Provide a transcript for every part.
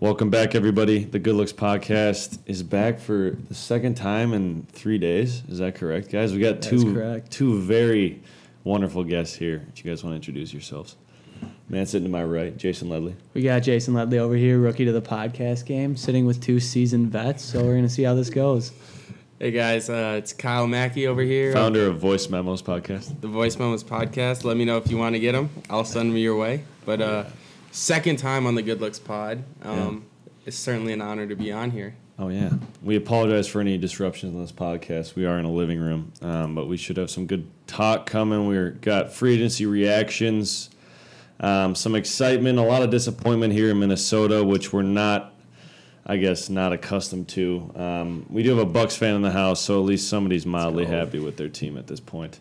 Welcome back, everybody. The Good Looks Podcast is back for the second time in three days. Is that correct, guys? We got two two very wonderful guests here. Do you guys want to introduce yourselves? Man sitting to my right, Jason Leadley. We got Jason Leadley over here, rookie to the podcast game, sitting with two seasoned vets. So we're gonna see how this goes. Hey guys, uh, it's Kyle Makey over here. Founder of Voice Memos Podcast. the Voice Memos podcast. Let me know if you want to get them. I'll send them your way. But uh, second time on the Good Looks Pod. Um, It's certainly an honor to be on here. Oh yeah. We apologize for any disruptions on this podcast. We are in a living room, um, but we should have some good talk coming. We're got free agency reactions, um, some excitement, a lot of disappointment here in Minnesota, which we're not, I guess, not accustomed to. Um, we do have a Bucks fan in the house, so at least somebody's mildly happy with their team at this point.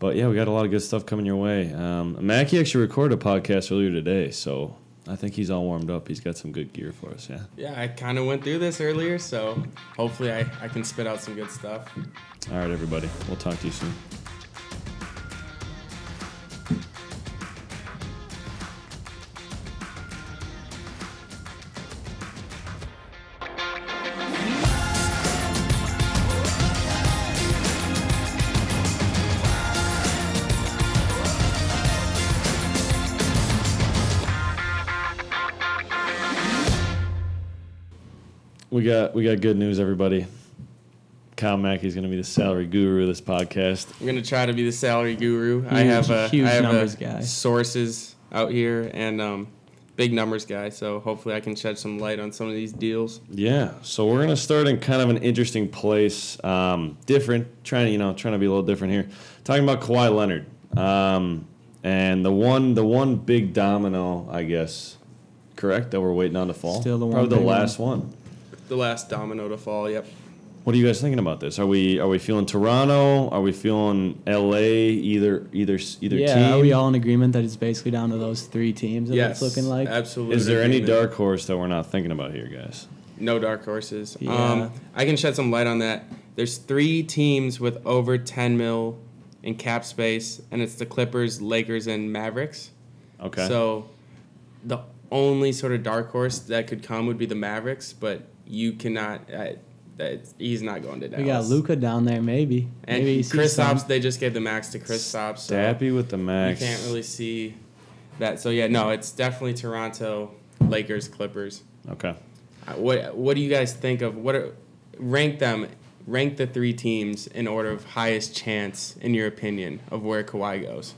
But yeah, we got a lot of good stuff coming your way. Um, Makey actually recorded a podcast earlier today, so I think he's all warmed up. He's got some good gear for us. Yeah. Yeah, I kind of went through this earlier, so hopefully I, I can spit out some good stuff. All right, everybody. We'll talk to you soon. Got we got good news, everybody. Kyle Makey's going to be the salary guru of this podcast. I'm gonna try to be the salary guru. I have a huge I have numbers a guy. sources out here and um, big numbers guy. So hopefully I can shed some light on some of these deals. Yeah, so we're gonna start in kind of an interesting place, um, different, trying to you know trying to be a little different here. Talking about Kawhi Leonard, um, and the one the one big domino, I guess, correct that we're waiting on to fall. Still the one probably the big one. last one. The last domino to fall. Yep. What are you guys thinking about this? Are we are we feeling Toronto? Are we feeling L.A. Either either either yeah, team? are we all in agreement that it's basically down to those three teams that Yes. it's looking like? absolutely. Is there any dark horse that we're not thinking about here, guys? No dark horses. Yeah. Um, I can shed some light on that. There's three teams with over 10 mil in cap space, and it's the Clippers, Lakers, and Mavericks. Okay. So the only sort of dark horse that could come would be the Mavericks, but you cannot. Uh, that he's not going to Dallas. we got Luka down there, maybe. and maybe he Chris some. Stops. They just gave the max to Kristaps. So Dappy with the max. you can't really see that. So yeah, no, it's definitely Toronto, Lakers, Clippers. Okay. Uh, What What do you guys think of what are, rank them? Rank the three teams in order of highest chance, in your opinion, of where Kawhi goes.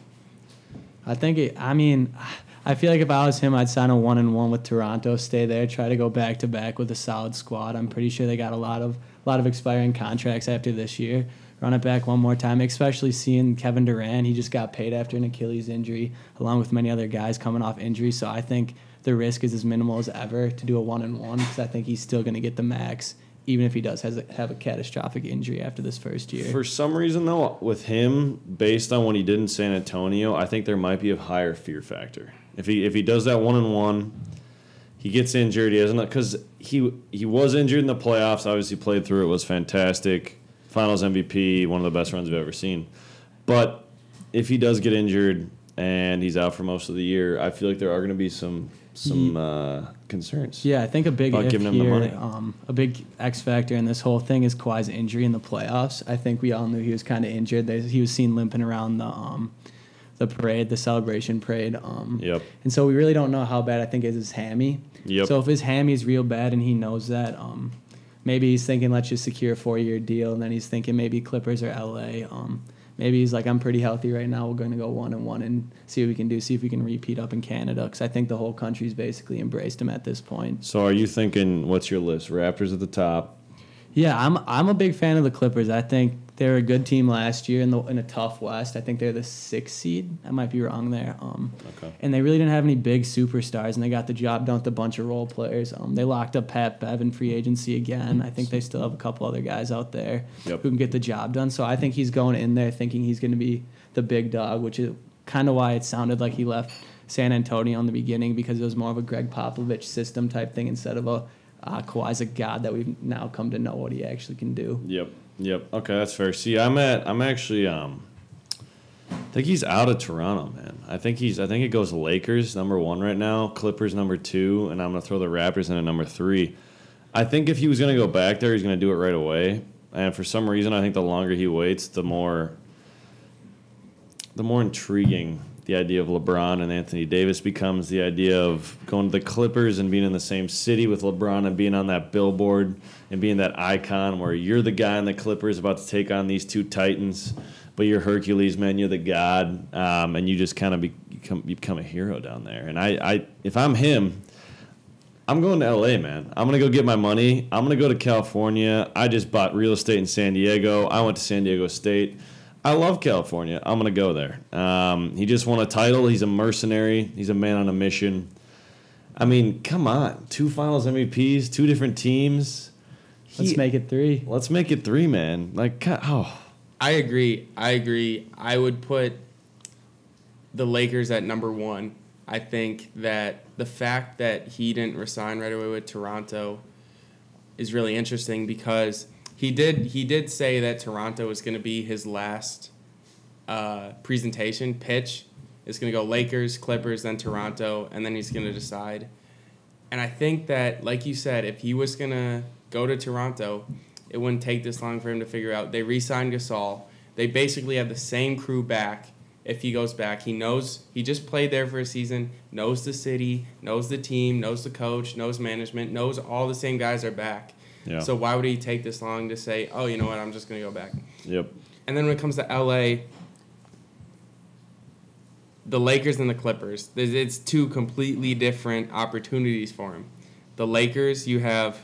I think it. I mean, I feel like if I was him, I'd sign a one and one with Toronto, stay there, try to go back to back with a solid squad. I'm pretty sure they got a lot of a lot of expiring contracts after this year. Run it back one more time, especially seeing Kevin Durant. He just got paid after an Achilles injury, along with many other guys coming off injury. So I think the risk is as minimal as ever to do a one and one because I think he's still going to get the max, even if he does has a, have a catastrophic injury after this first year. For some reason, though, with him, based on what he did in San Antonio, I think there might be a higher fear factor. If he if he does that one and one, he gets injured. He doesn't because he he was injured in the playoffs. Obviously, played through it. Was fantastic. Finals MVP, one of the best runs I've ever seen. But if he does get injured and he's out for most of the year, I feel like there are going to be some some uh, concerns. Yeah, I think a big About if giving him the money. um, a big X factor in this whole thing is Kawhi's injury in the playoffs. I think we all knew he was kind of injured. He was seen limping around the um, the parade, the celebration parade. Um, Yep. And so we really don't know how bad I think is his hammy. Yep. So if his hammy is real bad and he knows that, um, maybe he's thinking let's just secure a four year deal, and then he's thinking maybe Clippers or LA. Um, maybe he's like I'm pretty healthy right now. We're going to go one and one and see what we can do. See if we can repeat up in Canada because I think the whole country's basically embraced him at this point. So are you thinking? What's your list? Raptors at the top. Yeah, I'm I'm a big fan of the Clippers. I think they're a good team last year in the in a tough West. I think they're the sixth seed. I might be wrong there. Um, Okay. and they really didn't have any big superstars, and they got the job done with a bunch of role players. Um, they locked up Pat Bev in free agency again. I think they still have a couple other guys out there Yep. who can get the job done. So I think he's going in there thinking he's going to be the big dog, which is kind of why it sounded like he left San Antonio in the beginning because it was more of a Gregg Popovich system type thing instead of a uh, Kawhi's a god that we've now come to know what he actually can do. Yep. Yep. Okay, that's fair. See, I'm at I'm actually um I think he's out of Toronto, man. I think he's. I think it goes Lakers number one right now, Clippers number two, and I'm gonna throw the Raptors in at number three. I think if he was gonna go back there, he's gonna do it right away. And for some reason, I think the longer he waits, the more, the more intriguing the idea of LeBron and Anthony Davis becomes. The idea of going to the Clippers and being in the same city with LeBron and being on that billboard and being that icon where you're the guy in the Clippers about to take on these two titans but you're Hercules, man. You're the god, um, and you just kind of be, become you become a hero down there. And I, I, if I'm him, I'm going to LA, man. I'm gonna go get my money. I'm gonna go to California. I just bought real estate in San Diego. I went to San Diego State. I love California. I'm gonna go there. Um, he just won a title. He's a mercenary. He's a man on a mission. I mean, come on, two Finals MVPs, two different teams. Let's make it three. Let's make it three, man. Like, God, oh, I agree. I agree. I would put the Lakers at number one. I think that the fact that he didn't resign right away with Toronto is really interesting because he did he did say that Toronto was going to be his last uh, presentation pitch. It's going to go Lakers, Clippers, then Toronto, and then he's going to decide. And I think that, like you said, if he was going to go to Toronto, it wouldn't take this long for him to figure out. They re-signed Gasol. They basically have the same crew back. If he goes back, he knows he just played there for a season, knows the city, knows the team, knows the coach, knows management, knows all the same guys are back. Yeah, So why would he take this long to say, "Oh, you know what? I'm just going to go back." yep. And then when it comes to LA, the Lakers and the Clippers, it's two completely different opportunities for him. The Lakers, you have,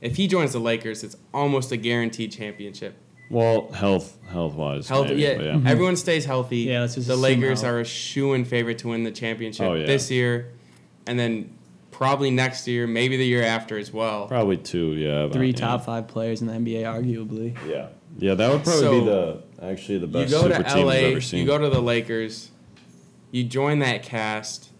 if he joins the Lakers, it's almost a guaranteed championship. Well, health, health wise, Health, maybe, yeah, but yeah. Mm-hmm. everyone stays healthy. Yeah, let's just the Lakers health. are a shoe-in favorite to win the championship Oh, yeah. this year, and then probably next year, maybe the year after as well. Probably two, yeah. about- Three yeah. top five players in the NBA, arguably. Yeah, yeah, that would probably be the actually the You best go super to team LA, we've ever seen. you go to the Lakers, you join that cast.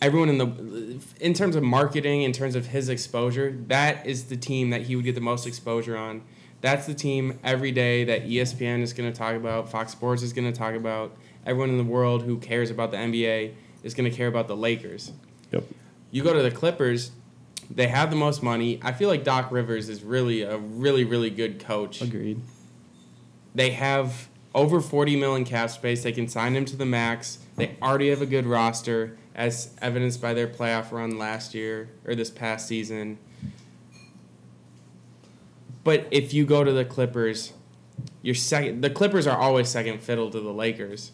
Everyone in the, in terms of marketing, in terms of his exposure, that is the team that he would get the most exposure on. That's the team every day that ESPN is going to talk about, Fox Sports is going to talk about. Everyone in the world who cares about the NBA is going to care about the Lakers. Yep. You go to the Clippers, they have the most money. I feel like Doc Rivers is really a really really good coach Agreed. they have over 40 million cap space. They can sign him to the max. They already have a good roster, as evidenced by their playoff run last year or this past season. But if you go to the Clippers, you're second. The Clippers are always second fiddle to the Lakers.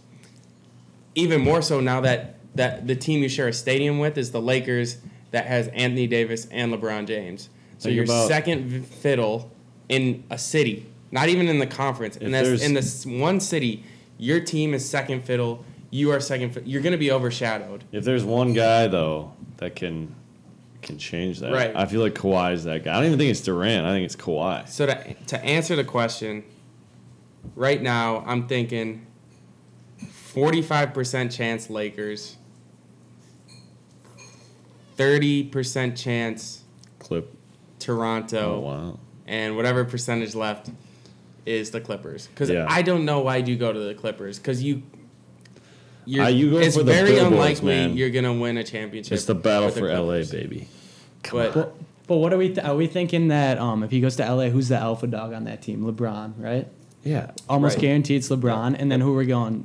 Even more so now that that the team you share a stadium with is the Lakers that has Anthony Davis and LeBron James. So Think you're about- second fiddle in a city, not even in the conference. And that's there's- in this one city, your team is second fiddle. You are second. Fi- you're going to be overshadowed. If there's one guy though that can can change that, Right. I feel like Kawhi is that guy. I don't even think it's Durant. I think it's Kawhi. So to to answer the question, right now I'm thinking 45% chance Lakers, 30% chance Clip. Toronto, Oh wow. and whatever percentage left is the Clippers. Because Yeah. I don't know why you go to the Clippers. Because you, you're, Uh, you go it's for the very billboards, unlikely man. you're gonna win a championship. It's the battle with the for LA, Clippers. baby. But But, but what are we? Th- are we thinking that um, if he goes to LA, who's the alpha dog on that team? LeBron, right? Yeah. Almost Right. guaranteed it's LeBron. And then who are we're going?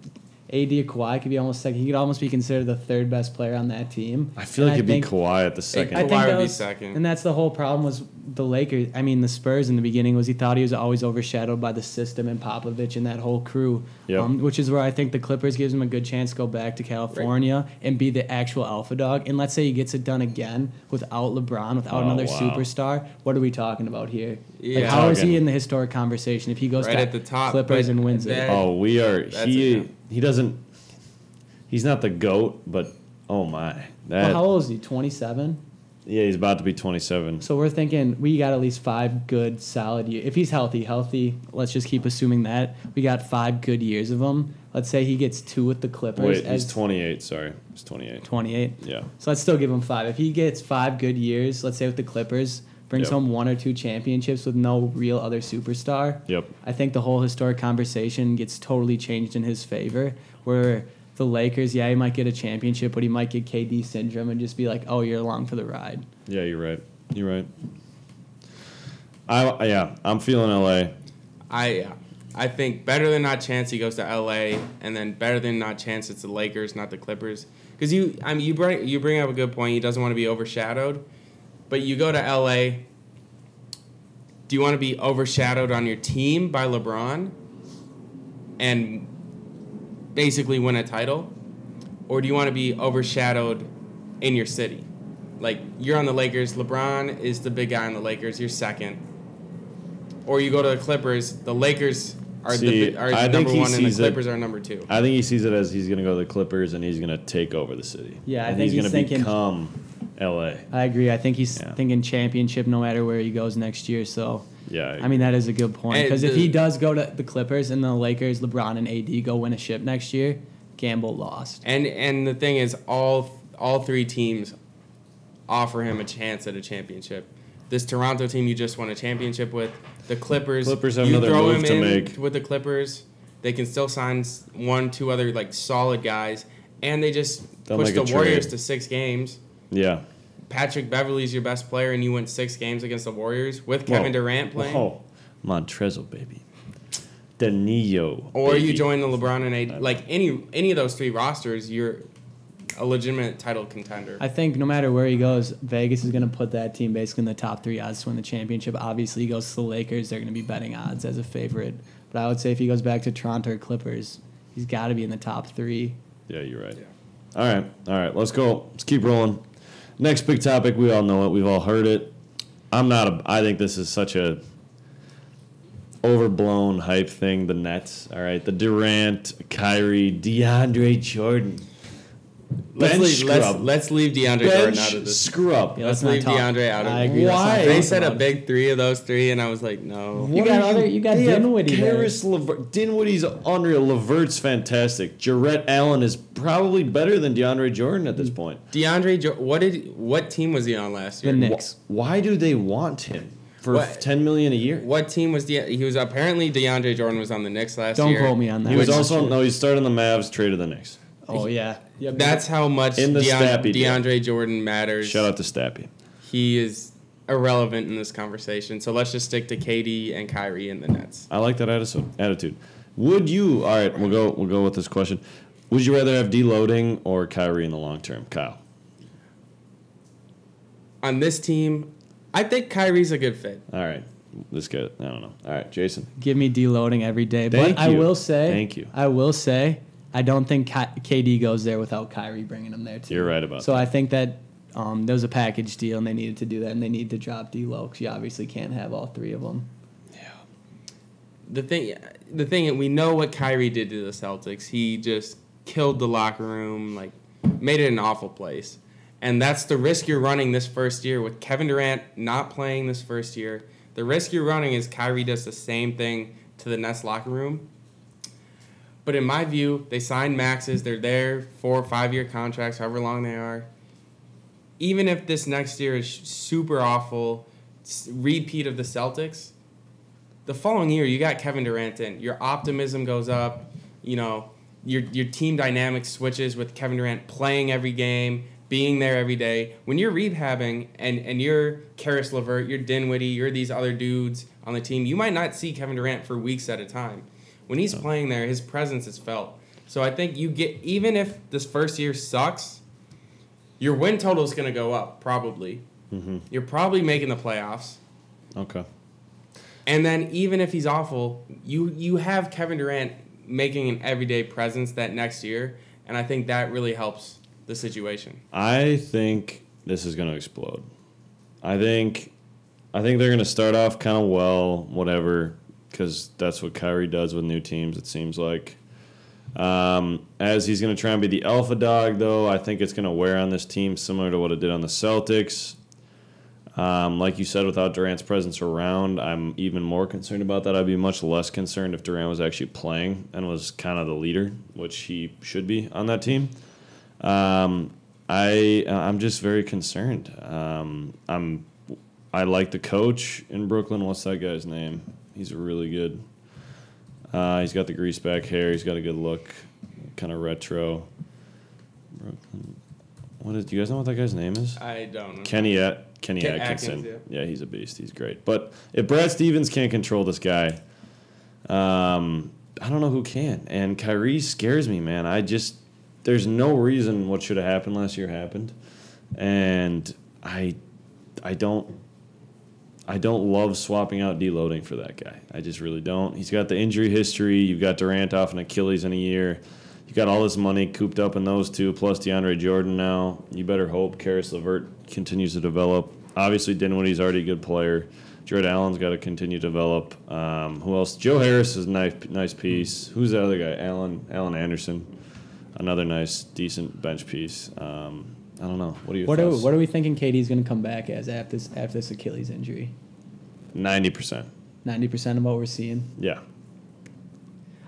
AD or Kawhi could be almost second. He could almost be considered the third best player on that team. I feel And like it'd be think- Kawhi at the second. I I Kawhi think would that be was- second. And that's the whole problem was the Lakers. I mean, the Spurs in the beginning was he thought he was always overshadowed by the system and Popovich and that whole crew. Yep. Um, which is where I think the Clippers gives him a good chance to go back to California and be the actual alpha dog. And let's say he gets it done again without LeBron, without Oh, another wow. superstar. What are we talking about here? Like, Yeah. how is he in the historic conversation if he goes Right to at the top, Clippers and wins that- it? oh, we are. That's He it. He doesn't. He's not the goat, but oh my, that Well, how old is he? Twenty seven. yeah, he's about to be 27. So we're thinking we got at least five good solid years. If he's healthy, healthy, let's just keep assuming that. We got five good years of him. Let's say he gets two with the Clippers Wait, he's 28. Sorry, he's 28. 28. Yeah. So let's still give him five. If he gets five good years, let's say with the Clippers, brings Yep. home one or two championships with no real other superstar, Yep. I think the whole historic conversation gets totally changed in his favor. Where the Lakers, yeah, he might get a championship, but he might get KD syndrome and just be like, "Oh, you're along for the ride." Yeah, you're right. You're right. I yeah, I'm feeling LA. I yeah. I think better than not chance he goes to LA, and then better than not chance it's the Lakers, not the Clippers. Because you, I mean, you bring you bring up a good point. He doesn't want to be overshadowed, but you go to LA. Do you want to be overshadowed on your team by LeBron, and basically win a title, or do you want to be overshadowed in your city? Like you're on the Lakers, LeBron is the big guy on the Lakers. You're second, or you go to the Clippers. The Lakers are See, the are I the think number one, and the sees it- Clippers are number two. I think he sees it as he's going to go to the Clippers and he's going to take over the city. Yeah, I and think he's, he's going to thinking- become LA. I agree. I think he's Yeah. thinking championship no matter where he goes next year. So, Yeah, I mean, that is a good point. Because if he does go to the Clippers and the Lakers, LeBron and AD go win a ship next year, Gamble lost. And and the thing is, all all three teams offer him a chance at a championship. This Toronto team you just won a championship with, the Clippers. Clippers have you another throw move him to in make. with the Clippers. They can still sign one, two other like solid guys, and they just They'll pushed make the Warriors trade. to six games. Yeah. Patrick Beverley's your best player, and you went six games against the Warriors with Kevin Whoa. Durant playing. Whoa. Montrezl, baby. Danilo. Or you join the LeBron and AD. Like any any of those three rosters, you're a legitimate title contender. I think no matter where he goes, Vegas is going to put that team basically in the top three odds to win the championship. Obviously, he goes to the Lakers, they're going to be betting odds as a favorite. But I would say if he goes back to Toronto or Clippers, he's got to be in the top three. Yeah, you're right. All right. All right. Let's go. Let's keep rolling. Next big topic. We all know it. We've all heard it. I'm not a. I think this is such a overblown hype thing. The Nets. All right. The Durant, Kyrie, DeAndre Jordan. Let's Bench leave, let's, scrub. let's leave DeAndre Jordan out of this. scrub. Yeah, Let's let's not leave talk- DeAndre out of I it. agree. let's not Why? talk They said a about it. big three of those three, and I was like, no. You What got are other- you got they have Dinwiddie there. Caris LeVert. Dinwiddie's unreal. LeVert's fantastic. Jarrett Allen is probably better than DeAndre Jordan at this point. DeAndre, jo- what did what team was he on last year? The Wh- Knicks. Why do they want him for What- ten million a year? What team was De- he was apparently DeAndre Jordan was on the Knicks last year. Don't year. quote me on that. He was Which- also no. He started on the Mavs, traded the Knicks. Oh yeah. Yep. That's how much In the Deon- Stappy deal. DeAndre Jordan matters. Shout out to Stappy. He is irrelevant in this conversation. So let's just stick to KD and Kyrie in the Nets. I like that attitude. Attitude. Would you? All right, we'll go. We'll go with this question. Would you rather have D'Angelo or Kyrie in the long term, Kyle? On this team, I think Kyrie's a good fit. All right, this guy. I don't know. All right, Jason. give me deloading every day. Thank but I you. will say, Thank you. I will say, I don't think KD goes there without Kyrie bringing him there too. You're right about So that. So I think that um, there was a package deal, and they needed to do that, and they need to drop D'Lo because you obviously can't have all three of them. Yeah. The thing, the thing, we know what Kyrie did to the Celtics. He just killed the locker room, like made it an awful place. And that's the risk you're running this first year with Kevin Durant not playing this first year. The risk you're running is Kyrie does the same thing to the Nets locker room. But in my view, they signed maxes. They're there four or five year contracts, however long they are. Even if this next year is super awful, repeat of the Celtics, the following year you got Kevin Durant in. Your optimism goes up. You know, your your team dynamic switches with Kevin Durant playing every game, being there every day. When you're rehabbing and and you're Caris LeVert, you're Dinwiddie, you're these other dudes on the team, you might not see Kevin Durant for weeks at a time. When he's playing there, his presence is felt. So I think you get even if this first year sucks, your win total is going to go up probably. Mm-hmm. You're probably making the playoffs. Okay. And then even if he's awful, you you have Kevin Durant making an everyday presence that next year, and I think that really helps the situation. I think this is going to explode. I think, I think they're going to start off kind of well, whatever, because that's what Kyrie does with new teams. It seems like. Um, as he's going to try and be the alpha dog, though, I think it's going to wear on this team similar to what it did on the Celtics. Um, like you said, without Durant's presence around, I'm even more concerned about that. I'd be much less concerned if Durant was actually playing and was kind of the leader, which he should be on that team. Um, I I'm just very concerned. Um, I'm I like the coach in Brooklyn. What's that guy's name? He's really good. Uh, he's got the grease back hair. He's got a good look, kind of retro. Brooklyn. What is? Do you guys know what that guy's name is? I don't know. Kenny At- Kenny Ken Atkinson. Atkins, yeah. he's a beast. He's great. But if Brad Stevens can't control this guy, um, I don't know who can. And Kyrie scares me, man. I just there's no reason what should have happened last year happened, and I I don't I don't love swapping out D'Angelo for that guy. I just really don't. He's got the injury history. You've got Durant off an Achilles in a year. You got all this money cooped up in those two, plus DeAndre Jordan now. You better hope Caris LeVert continues to develop. Obviously, Dinwiddie's already a good player. Jarrett Allen's got to continue to develop. Um, who else? Joe Harris is a nice, nice piece. Who's the other guy? Allen, Allen Anderson, another nice, decent bench piece. Um, I don't know. What do you? What are, what are we thinking KD's going to come back as after this, after this Achilles injury? Ninety percent. 90% of what we're seeing. Yeah.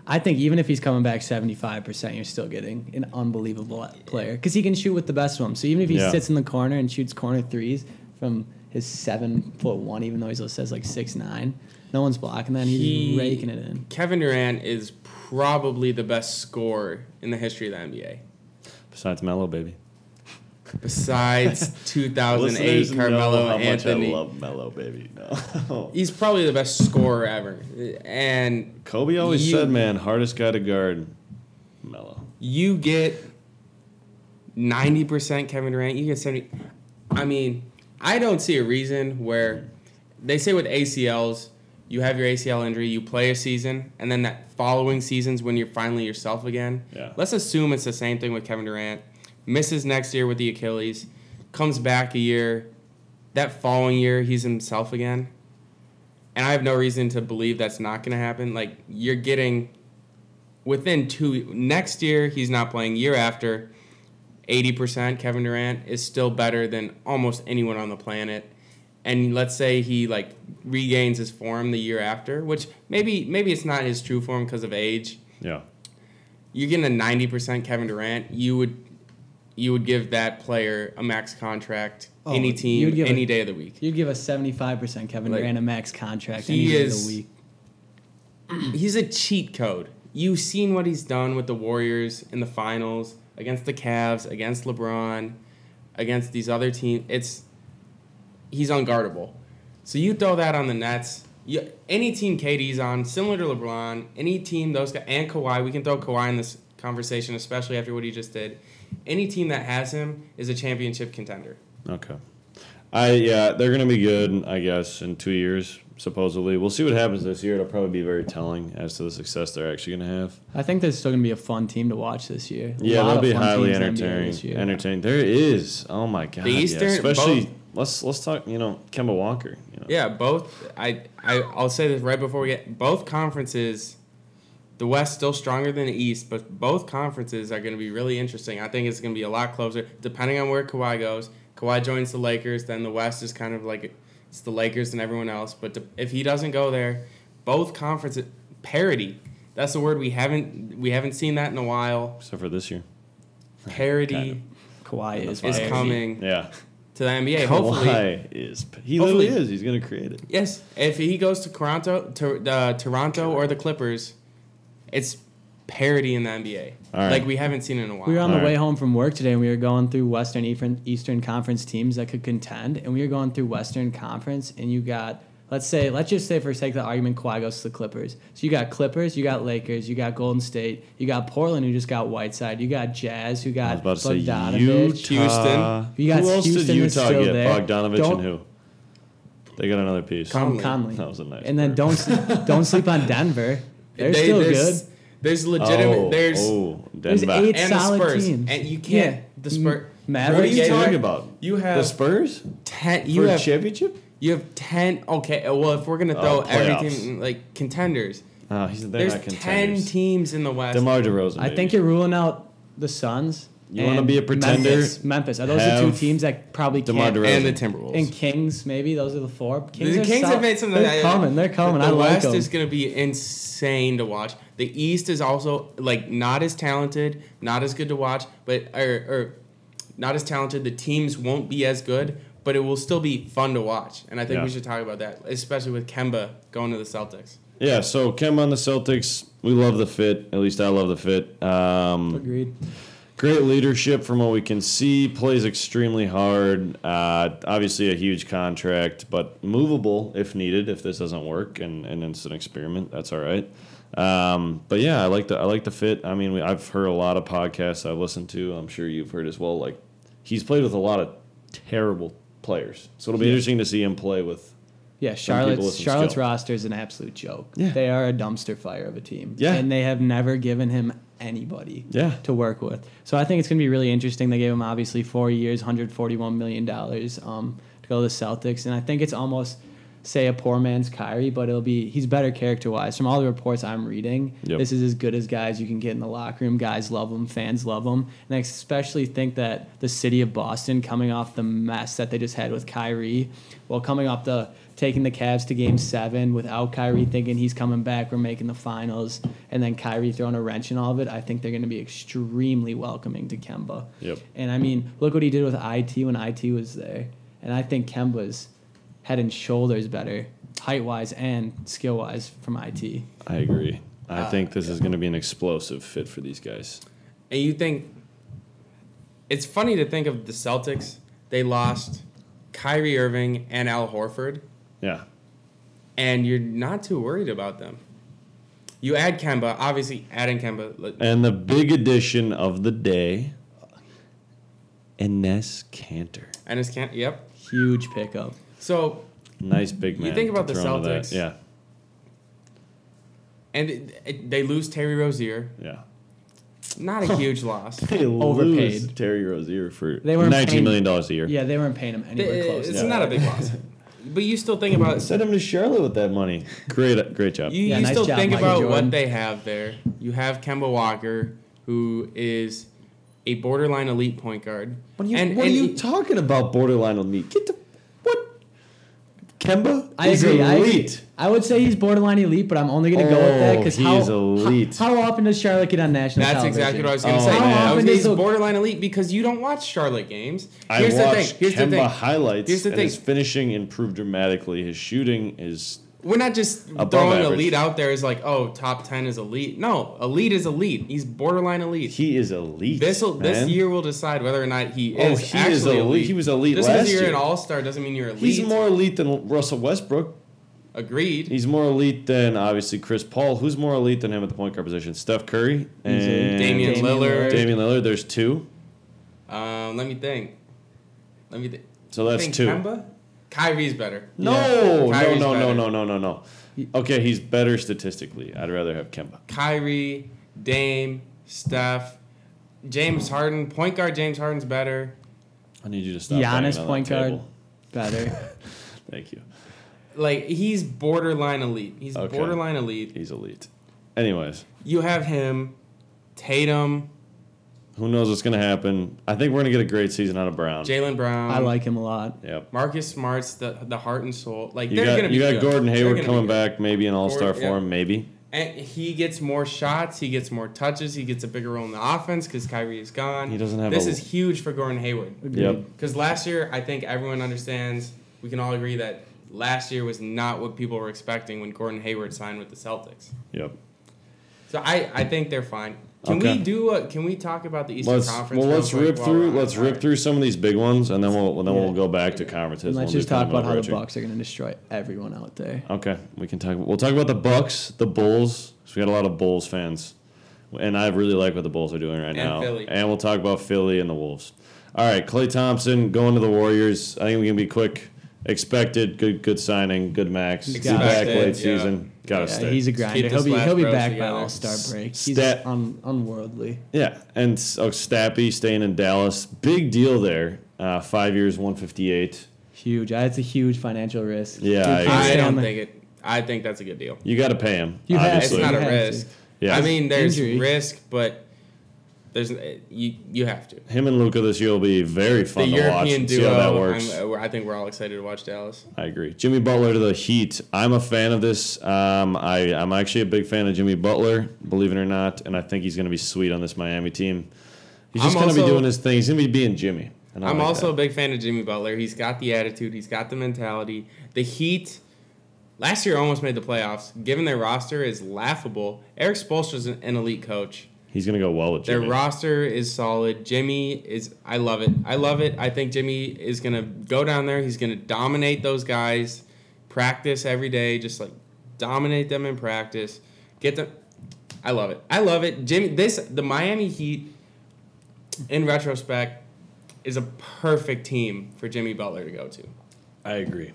I think even if he's coming back 75%, you're still getting an unbelievable player because he can shoot with the best of them. So even if he Yeah. sits in the corner and shoots corner threes from his seven foot one, even though he's listed as like six nine, no one's blocking that. He's He- raking it in. Kevin Durant is probably the best scorer in the history of the NBA. Besides Melo, baby. Besides 2008 Listeners know Carmelo how much Anthony. I love Melo, baby. No. He's probably the best scorer ever. And Kobe always You- said, man, hardest guy to guard, Melo. you get 90% Kevin Durant, you get 70 I mean, I don't see a reason where they say with ACLs, you have your ACL injury, you play a season, and then that following season's when you're finally yourself again. Yeah. Let's assume it's the same thing with Kevin Durant. Misses next year with the Achilles, comes back a year. That following year, he's himself again. And I have no reason to believe that's not going to happen. Like, you're getting within two next year he's not playing year after 80% kevin durant is still better than almost anyone on the planet and let's say he like regains his form the year after which maybe maybe it's not his true form because of age Yeah. you're getting a 90% kevin durant you would you would give that player a max contract Oh, any team any a- day of the week You'd give a 75% Kevin Like, Durant a max contract any day of the week. he's a cheat code. You've seen what he's done with the Warriors in the finals against the Cavs, against LeBron, against these other teams. It's he's unguardable. So you throw that on the Nets. You, any team KD's on, similar to LeBron, any team those guys and Kawhi, we can throw Kawhi in this conversation, especially after what he just did. Any team that has him is a championship contender. Okay. I yeah, they're gonna be good, I guess, in two years, supposedly. We'll see what happens this year. It'll probably be very telling as to the success they're actually gonna have. I think there's still going to be a fun team to watch this year. A Yeah, they'll be highly teams in the NBA entertaining. this year. Entertaining. There is. Oh my god. The yeah. Eastern- Especially both- let's let's talk, you know, Kemba Walker. You know. Yeah, both. I, I I'll say this right before we get both conferences. The West still stronger than the East, but both conferences are going to be really interesting. I think it's going to be a lot closer, depending on where Kawhi goes. Kawhi joins the Lakers, then the West is kind of like it's the Lakers and everyone else. But to, if he doesn't go there, both conferences parity. That's the word we haven't we haven't seen that in a while. Except for this year. Parity Kawhi is, is coming Yeah. to the NBA. Hopefully, Kawhi is he Hopefully- literally is. He's gonna create it. Yes, if he goes to Toronto, to uh, Toronto or the Clippers, it's parity in the NBA. All right. Like we haven't seen in a while. We were on the All way home from work today, and we were going through Western Eastern, Eastern Conference teams that could contend, and we were going through Western Conference, and you got let's say let's just say for sake of the argument, Kawhi goes to the Clippers. So you got Clippers, you got Lakers, you got Golden State, you got Portland, who just got Whiteside, you got Jazz, who I was got about to say Bogdanovich. Utah. Houston. You got Who else Houston did is Utah get? there. Bogdanovich Don't- and who? They got another piece. Conley. Conley. That was a nice. And then don't don't sleep on Denver. They're They- still there's, good. There's legitimate. Oh, there's oh, There's eight and the solid Spurs, teams. and you can't Yeah. the Spurs. Mavericks. What are you Gay- talking about? You have the Spurs ten. for You a have championship? you have ten. Okay, well if we're gonna Oh, throw playoffs. everything like contenders, Oh, he's there's not ten teams in the West. DeMar DeRozan. I baby. think you're ruling out the Suns. You wanna be a pretender? Memphis. Memphis. Are those the two Have teams that probably DeMar can't? DeRozan. and the Timberwolves. And Kings, maybe those are the four. Kings, the are Kings sol- have made some. They're coming. They're coming. The I like West them. is going to be insane to watch. The East is also like not as talented, not as good to watch, but or, or not as talented. The teams won't be as good, but it will still be fun to watch. And I think Yeah. we should talk about that, especially with Kemba going to the Celtics. Yeah, so Kemba on the Celtics, we love the fit. At least I love the fit. Um, Agreed. Great leadership from what we can see. Plays extremely hard. Uh, obviously, a huge contract, but movable if needed. If this doesn't work, and, and it's an experiment, that's all right. Um, but yeah, I like the I like the fit. I mean, we, I've heard a lot of podcasts I've listened to. I'm sure you've heard as well. Like he's played with a lot of terrible players, so it'll be Yeah. interesting to see him play with. Yeah, Charlotte's Charlotte's skill. roster is an absolute joke. Yeah. They are a dumpster fire of a team. Yeah. And they have never given him anybody Yeah. to work with. So I think it's going to be really interesting. They gave him obviously four years, $141 million um, to go to the Celtics. And I think it's almost, say, a poor man's Kyrie, but it'll be, he's better character wise. From all the reports I'm reading, Yep. this is as good as guys you can get in the locker room. Guys love him, fans love him. And I especially think that the city of Boston, coming off the mess that they just had with Kyrie, well, coming off the taking the Cavs to game seven without Kyrie thinking he's coming back, we're making the finals, and then Kyrie throwing a wrench in all of it, I think they're going to be extremely welcoming to Kemba. Yep. And I mean, look what he did with IT when IT was there. And I think Kemba's head and shoulders better, height wise and skill wise, from IT. I agree. I Uh, think this is going to be an explosive fit for these guys. And you think it's funny to think of the Celtics. They lost Kyrie Irving and Al Horford, Yeah. and you're not too worried about them. You add Kemba, obviously adding Kemba. like, And the big addition of the day, Enes Kanter. And his can't. Yep. Huge pickup. So Nice big man. You think about the throw. Celtics. Yeah, and it, it- they lose Terry Rozier. yeah. Not a huge loss. They Overpaid. lose Terry Rozier for They weren't nineteen paying- million dollars a year. Yeah, they weren't paying him anywhere It- close. it's to Yeah. not a big loss. But you still think about Send him to Charlotte with that money. Great, great job. You, Yeah, you nice still job, think Michael about Jordan. what they have there. You have Kemba Walker, who is a borderline elite point guard. what are you, and, what and are you he- talking about? Borderline elite. Get the what? Kemba I is agree. I, agree. elite. I would say he's borderline elite, but I'm only going to go with that Oh, because he how, is elite. How, how often does Charlotte get on national That's television? exactly what I was going to Oh, say. man. How often he's does the- borderline elite because you don't watch Charlotte games. I Here's the thing. watched Here's the Kemba thing. highlights. Here's the and thing. His finishing improved dramatically. His shooting is We're not just Above throwing average. elite out there as like, oh, top ten is elite. No, elite is elite. He's borderline elite. he is elite. This this year will decide whether or not he Oh, is he actually is elite. He was elite Just last because you're year. an all star doesn't mean you're elite. He's more elite than Russell Westbrook. Agreed. He's more elite than obviously Chris Paul. Who's more elite than him at the point guard position? Steph Curry and Damian Damian Lillard. Damian Lillard. There's two, Um, let me think. Let me think. so that's think two. Kemba? Kyrie's better. No, no, Kyrie's no, no, better. no, no, no, no. Okay, he's better statistically. I'd rather have Kemba. Kyrie, Dame, Steph, James Harden. Point guard James Harden's better. I need you to stop. banging Giannis on point that guard table. better. Thank you. Like he's borderline elite. He's Okay. borderline elite. He's elite. Anyways, You have him, Tatum, who knows what's gonna happen? I think we're gonna get a great season out of Brown. Jaylen Brown. I like him a lot. Yep. Marcus Smart's the the heart and soul. Like You they're got gonna be you got good. Gordon Hayward coming back, maybe in All Star Gordon- yeah. form, maybe. And he gets more shots. He gets more touches. He gets a bigger role in the offense because Kyrie is gone. He doesn't have This a- is huge for Gordon Hayward. Agreed. Yep. Because last year, I think everyone understands. We can all agree that last year was not what people were expecting when Gordon Hayward signed with the Celtics. Yep. So I, I think they're fine. Can Okay. we do? A, can we talk about the Eastern Let's Conference? well let's rip through let's rip through some of these big ones and then we'll then Yeah. we'll go back to conferences. And let's do just talk about how the. Bucks are going to destroy everyone out there. Okay, we can talk. We'll talk about the Bucks, the Bulls. 'cause we got a lot of Bulls fans, and I really like what the Bulls are doing right And now. Philly. And we'll talk about Philly and the Wolves. All right, Klay Thompson going to the Warriors. I think we can be quick. Expected, good, good signing, good max. He's He's back it. late Yeah. season. Got to Yeah, stay. he's a grinder. He'll be he'll be Bros back by. All Star break. He's Stat- un, unworldly. Yeah, and oh, Stappy staying in Dallas. Big deal there. Uh, five years, one fifty eight. Huge. It's a huge financial risk. Yeah, You I. I don't the- think it. I think that's a good deal. You got to pay him. You have to. It's obviously. not a You have to. risk. Yeah. I mean, there's Injury. risk, but there's you you have to. him and Luka this year will be very fun the to European and duo. see how that works. I'm, uh, I think we're all excited to watch Dallas. I agree. Jimmy Butler to the Heat. I'm a fan of this. Um, I, I'm actually a big fan of Jimmy Butler, believe it or not, and I think he's going to be sweet on this Miami team. He's just going to be doing his thing. He's going to be being Jimmy. I'm like also that. a big fan of Jimmy Butler. He's got the attitude. He's got the mentality. The Heat last year almost made the playoffs. Given their roster is laughable. Erik Spoelstra's an an elite coach. He's gonna go well with Jimmy. Their roster is solid. Jimmy is. I love it. I love it. I think Jimmy is gonna go down there. He's gonna dominate those guys. Practice every day, just like dominate them in practice. Get them. I love it. I love it. Jimmy. This the Miami Heat. In retrospect, is a perfect team for Jimmy Butler to go to. I agree.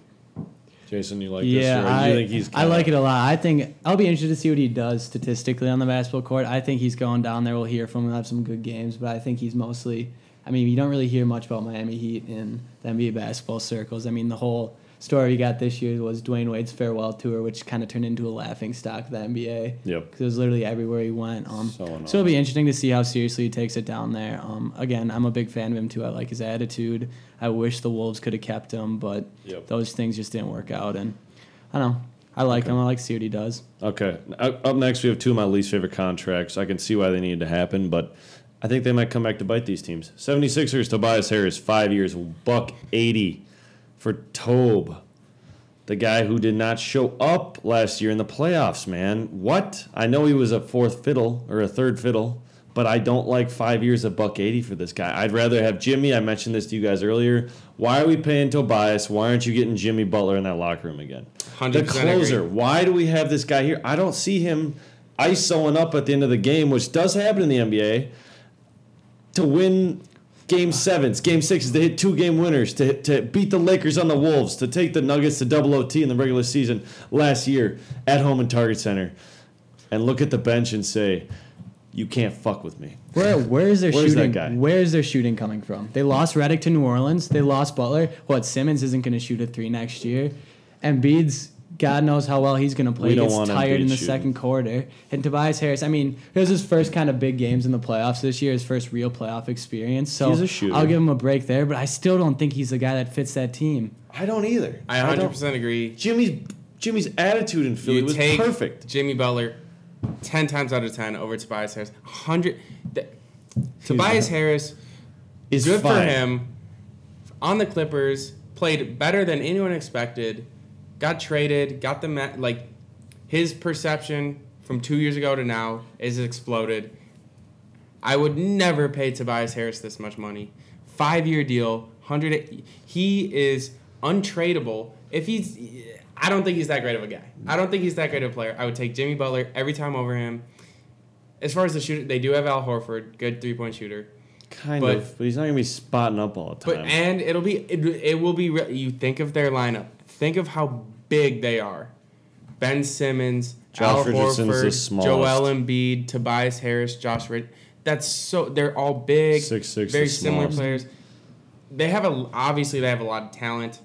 Jason, you like yeah, this? Or I, you think he's I like it a lot. I think I'll be interested to see what he does statistically on the basketball court. I think he's going down there. We'll hear from him, have some good games, but I think he's mostly. I mean, you don't really hear much about Miami Heat in the NBA basketball circles. I mean, the whole story we got this year was Dwyane Wade's farewell tour, which kind of turned into a laughing stock of the NBA. Yep. Because it was literally everywhere he went. Um, So annoying. so it'll be interesting to see how seriously he takes it down there. Um, again, I'm a big fan of him too. I like his attitude. I wish the Wolves could have kept him, but Yep. those things just didn't work out. And I don't know. I like him. I like to see what he does. Okay. Up up next, we have two of my least favorite contracts. I can see why they needed to happen, but I think they might come back to bite these teams. 76ers, Tobias Harris, five years, buck 80 for Tobe. The guy who did not show up last year in the playoffs, man. What? I know he was a fourth fiddle or a third fiddle, but I don't like five years of buck 80 for this guy. I'd rather have Jimmy. I mentioned this to you guys earlier. Why are we paying Tobias? Why aren't you getting Jimmy Butler in that locker room again? The 100% closer. agree. Why do we have this guy here? I don't see him ISOing up at the end of the game, which does happen in the NBA, to win game sevens, game sixes, to hit two game winners, to, to beat the Lakers on the Wolves, to take the Nuggets to double OT in the regular season last year at home in Target Center, and look at the bench and say, you can't fuck with me. Where where is their shooting? Where is their shooting coming from? They lost Redick to New Orleans. They lost Butler. What Simmons isn't going to shoot a three next year. Embiid's God knows how well he's going to play. We don't Gets tired in the shooting. second quarter. And Tobias Harris. I mean, it was his first kind of big games in the playoffs this year. His first real playoff experience. So He's a shooter. I'll give him a break there. But I still don't think he's the guy that fits that team. I don't either. I 100% agree. Jimmy's Jimmy's attitude in Philly You was take perfect. Jimmy Butler, ten times out of ten over Tobias Harris. Hundred. th- Tobias Harris, Is good fine. for him. On the Clippers, played better than anyone expected. Got traded. Got the ma- like. His perception from two years ago to now is exploded. I would never pay Tobias Harris this much money. Five year deal, hundred. He is untradeable. If he's, I don't think he's that great of a guy. I don't think he's that great of a player. I would take Jimmy Butler every time over him. As far as the shooter, they do have Al Horford, good three point shooter. Kind But- of, but he's not gonna be spotting up all the time. But and it'll be it, it will be re- you think of their lineup. Think of how big they are. Ben Simmons, Josh Al Richardson's the Horford, smallest. Joel Embiid, Tobias Harris, Josh Rid. That's so they're all big, 6'6", very the similar smallest. players. They have a obviously they have a lot of talent.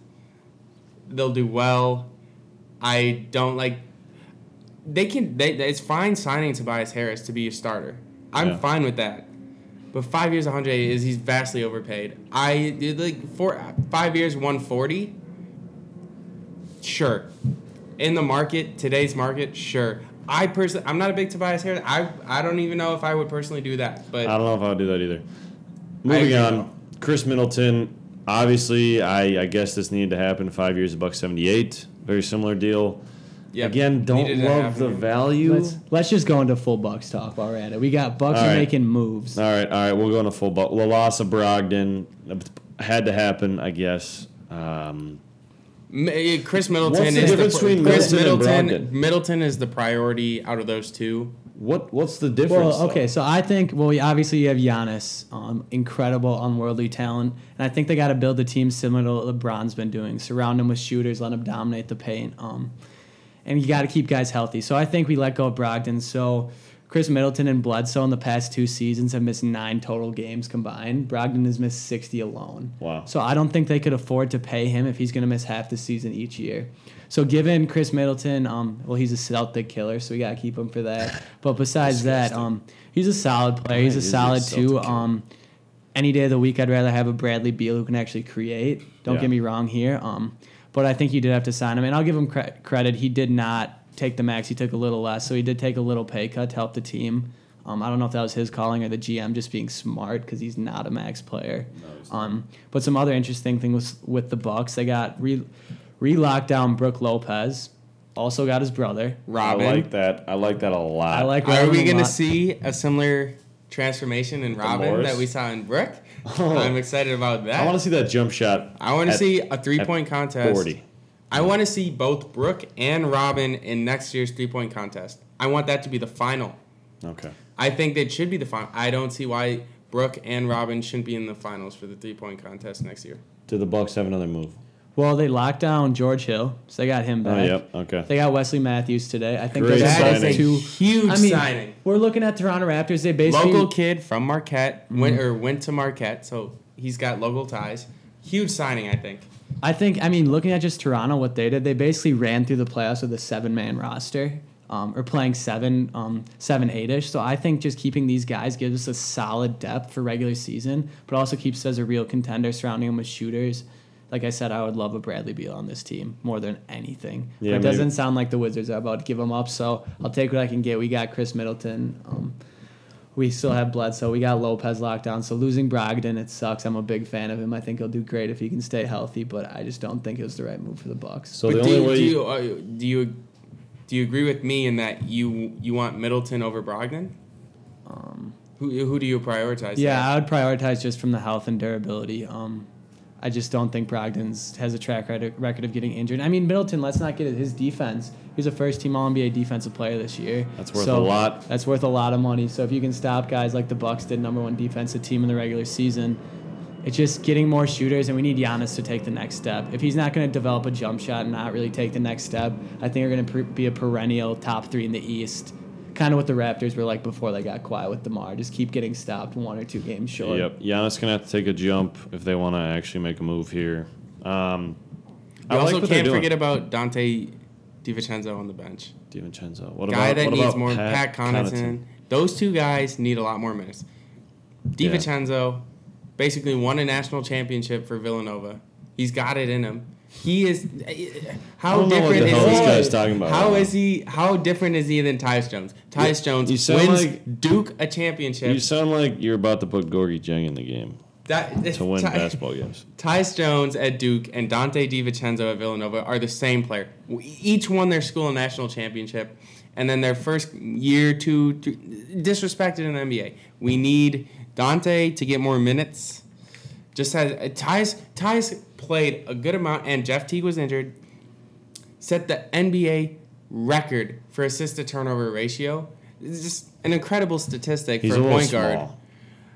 They'll do well. I don't like. They can. They, it's fine signing Tobias Harris to be a starter. I'm Yeah. fine with that. But five years, 180 is he's vastly overpaid. I did like four, five years, 140. Sure, in the market, today's market, sure. I personally, I'm not a big Tobias Harris. I I don't even know if I would personally do that. But I don't know if I would do that either. Moving on. Khris Middleton. Obviously, I, I guess this needed to happen. Five years, a buck seventy-eight. Very similar deal. Yep, Again, don't needed to love the happen. value. Let's let's just go into full Bucks talk while we're at it. We got Bucks All right. making moves. all right, all right. We'll go into full buck. The loss of Brogdon had to happen, I guess. Um, M- Khris Middleton What's the is difference the, between Khris Middleton and Middleton. Brogdon? Middleton is the priority out of those two. what what's the difference? Well, okay, though? so I think well, we- obviously you have Giannis, um, incredible, unworldly talent, and I think they got to build a team similar to what LeBron's been doing. Surround him with shooters, let him dominate the paint, um, and you got to keep guys healthy. So I think we let go of Brogdon. So Khris Middleton and Bledsoe in the past two seasons have missed nine total games combined. Brogdon has missed sixty alone. Wow. So I don't think they could afford to pay him if he's going to miss half the season each year. So given Khris Middleton, um, well, he's a Celtic killer, so we got to keep him for that. But besides that, um, he's a solid player. He's a solid two. Um, any day of the week, I'd rather have a Bradley Beal who can actually create. Don't Yeah. get me wrong here. Um, but I think you did have to sign him, and I'll give him cre- credit. He did not take the max; he took a little less, so he did take a little pay cut to help the team. Um, I don't know if that was his calling or the GM just being smart because he's not a max player. um, but some other interesting things with the Bucks, they got re re locked down Brook Lopez. Also got his brother. Robin. I like that. I like that a lot. I like. Are we going to lot. see a similar transformation in Robin Morris? that we saw in Brooke? Oh. I'm excited about that. I want to see that jump shot. I want to see a three point contest. 40. I want to see both Brook and Robin in next year's three point contest. I want that to be the final. Okay. I think that should be the final. I don't see why Brook and Robin shouldn't be in the finals for the three point contest next year. Do the Bucks have another move? Well, they locked down George Hill, so they got him back. Oh, yep. Okay. They got Wesley Matthews today. I think Great those are That both is a two. huge I mean, signing. we're looking at Toronto Raptors. They basically Local kid from Marquette went Mm-hmm. or went to Marquette, so he's got local ties. Huge signing, I think. I think, I mean, looking at just Toronto, what they did, they basically ran through the playoffs with a seven man roster. Um, or playing seven, um, seven, eight ish. So I think just keeping these guys gives us a solid depth for regular season, but also keeps us as a real contender, surrounding them with shooters. Like I said, I would love a Bradley Beal on this team more than anything. Yeah, but it maybe- doesn't sound like the Wizards are about to give him up. So I'll take what I can get. We got Khris Middleton. Um, we still have Bledsoe. We got Lopez locked down. So losing Brogdon, it sucks. I'm a big fan of him. I think he'll do great if he can stay healthy. But I just don't think it was the right move for the Bucks. So but the do, only you, way do you, you uh, do you do you agree with me in that you you want Middleton over Brogdon? Um, Who who do you prioritize? yeah, there? I would prioritize just from the health and durability. Um, I just don't think Brogdon's has a track record record of getting injured. I mean, Middleton. Let's not get it. His defense. he's a first team All NBA defensive player this year. That's worth So, a lot. That's worth a lot of money. So if you can stop guys like the Bucks did, number one defensive team in the regular season, it's just getting more shooters, and we need Giannis to take the next step. If he's not going to develop a jump shot and not really take the next step, I think we're going to be a perennial top three in the East. Kind of what the Raptors were like before they got quiet with Demar. Just keep getting stopped one or two games short. Yep. Giannis gonna have to take a jump if they want to actually make a move here. Um, You also what they're can't forget about Donte DiVincenzo on the bench. DiVincenzo. What Guy about that what needs about more. Pat, Connaughton. Connaughton? Those two guys need a lot more minutes. Yeah. DiVincenzo basically won a national championship for Villanova. He's got it in him. He is. How I don't know what different is he? this guy's talking about How right is he? How different is he than Tyus Jones? Tyus You- Jones you sound wins like- Duke a championship. You sound like you're about to put Gorgui Dieng in the game that to win Ty- basketball games. Tyus Jones at Duke and Donte DiVincenzo at Villanova are the same player. Each won their school a national championship, and then their first year, two, three, disrespected in the NBA. We need Donte to get more minutes. Just has uh, Tyus Tyus played a good amount, and Jeff Teague was injured. Set the NBA record for assist to turnover ratio. It's just an incredible statistic He's for a point guard. small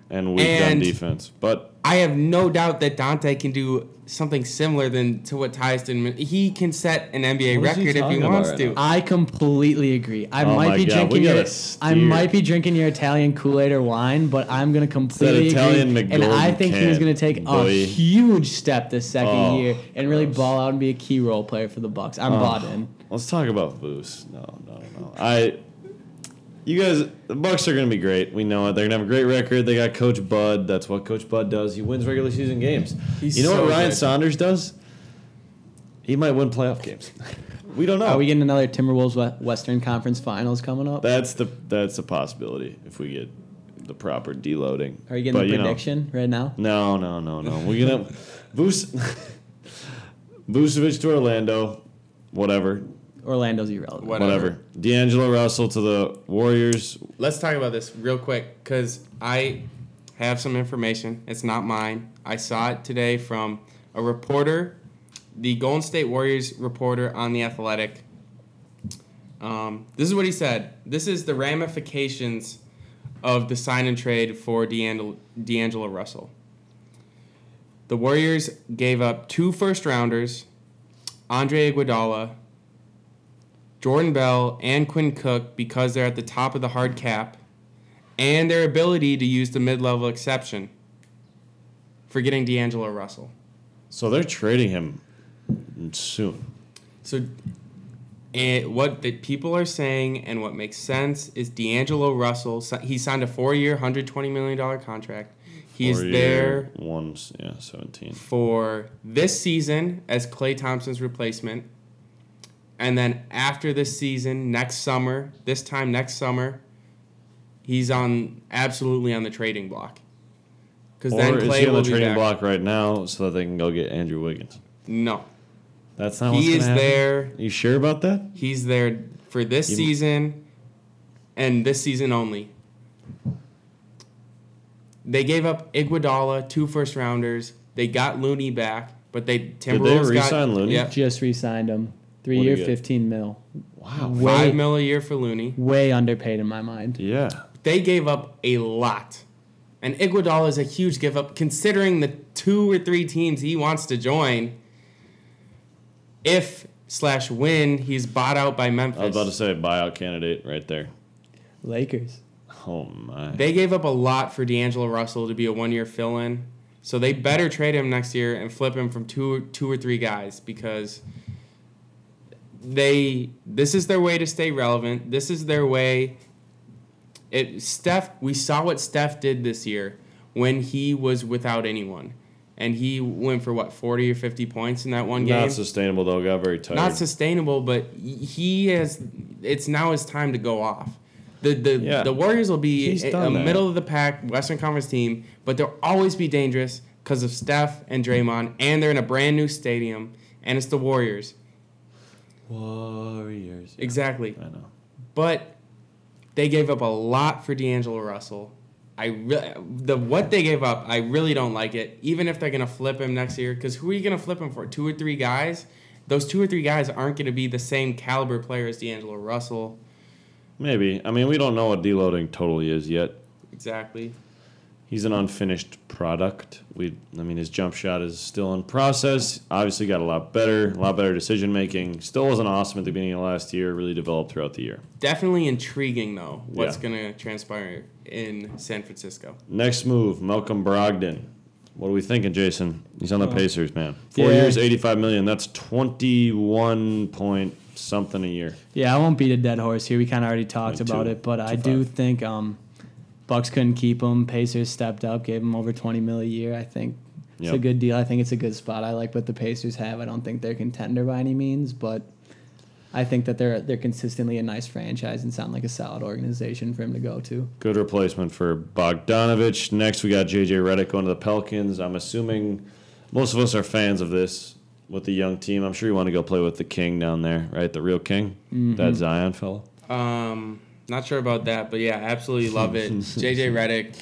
and on And- defense, but I have no doubt that Donte can do something similar than to what Tyus did. He can set an NBA What is he record if he wants right to. now? I completely agree. I Oh might be God, drinking your, I might be drinking your Italian Kool Aid or wine, but I'm gonna completely Italian agree. And I think he was gonna take a huge step this second Oh, year and really gross. ball out and be a key role player for the Bucks. I'm Oh, bought in. Let's talk about Boost. No, no, no. I, you guys, the Bucks are going to be great. We know it. They're going to have a great record. They got Coach Bud. That's what Coach Bud does. He wins regular season games. He's you know so what Ryan good. Saunders does? He might win playoff games. we don't know. Are we getting another Timberwolves Western Conference Finals coming up? that's the that's a possibility if we get the proper deloading. Are you getting But, the you know, prediction right now? No, no, no, no. We're gonna Boost Vucevic to Orlando, whatever, Orlando's irrelevant. Whatever. whatever. D'Angelo Russell to the Warriors. Let's talk about this real quick because I have some information. It's not mine. I saw it today from a reporter, the Golden State Warriors reporter on The Athletic. Um, this is what he said. This is the ramifications of the sign and trade for D'Angelo, D'Angelo Russell. The Warriors gave up two first rounders, Andre Iguodala, Jordan Bell, and Quinn Cook because they're at the top of the hard cap, and their ability to use the mid level exception for getting D'Angelo Russell. So they're trading him soon. So, and what the people are saying and what makes sense is D'Angelo Russell. He signed a four-year, hundred twenty million dollar contract. He is Four there One, yeah, seventeen. for this season as Klay Thompson's replacement, and then after this season, next summer, this time next summer, he's on absolutely on the trading block. Because Or then is Klay he on the be trading back. block right now so that they can go get Andrew Wiggins? No, That's not what's he gonna is happen? there. You sure about that? He's there for this You- season, and this season only. They gave up Iguodala, two first rounders. They got Looney back, but they Timberwolves got re-sign Looney? Yeah, Just re-signed him, three What do year, fifteen mil. Wow. Way, five mil a year for Looney. way underpaid in my mind. Yeah. They gave up a lot, and Iguodala is a huge give up considering the two or three teams he wants to join. If slash when he's bought out by Memphis, I was about to say buyout candidate right there. Lakers. Oh my. They gave up a lot for D'Angelo Russell to be a one year fill in. So they better trade him next year and flip him from two two or three guys because they this is their way to stay relevant. This is their way it Steph we saw what Steph did this year when he was without anyone. And he went for what, 40 or 50 points in that one game? Not sustainable though. Got very tired. not sustainable, but he has. It's now his time to go off. The the, Yeah. the Warriors will be a, a middle of the pack Western Conference team, but they'll always be dangerous because of Steph and Draymond, and they're in a brand new stadium, and it's the Warriors. Warriors. Yeah, Exactly, I know. but they gave up a lot for D'Angelo Russell. I re- the what they gave up, I really don't like it. Even if they're gonna flip him next year, because who are you gonna flip him for? Two or three guys. Those two or three guys aren't gonna be the same caliber player as D'Angelo Russell. Maybe. I mean, we don't know what deloading totally is yet. Exactly. He's an unfinished product. We, I mean, his jump shot is still in process. Obviously, got a lot better, a lot better decision making. Still wasn't awesome at the beginning of last year. Really developed throughout the year. Definitely intriguing though. What's Yeah. gonna transpire in San Francisco? Next move, Malcolm Brogdon. What are we thinking, Jason? He's on the Oh. Pacers, man. Four Yeah. years, eighty-five million. That's twenty-one point something a year. Yeah, I won't beat a dead horse here. We kind of already talked Me about it, but I do think um, Bucks couldn't keep him. Pacers stepped up, gave him over twenty mil a year. I think it's a good deal. I think it's a good spot. I like what the Pacers have. I don't think they're contender by any means, but I think that they're they're consistently a nice franchise and sound like a solid organization for him to go to. Good replacement for Bogdanovich. Next, we got JJ Redick going to the Pelicans. I'm assuming most of us are fans of this with the young team. I'm sure you want to go play with the king down there, right? The real king, that Zion fellow. Um, not sure about that, but yeah, absolutely love it. JJ Redick.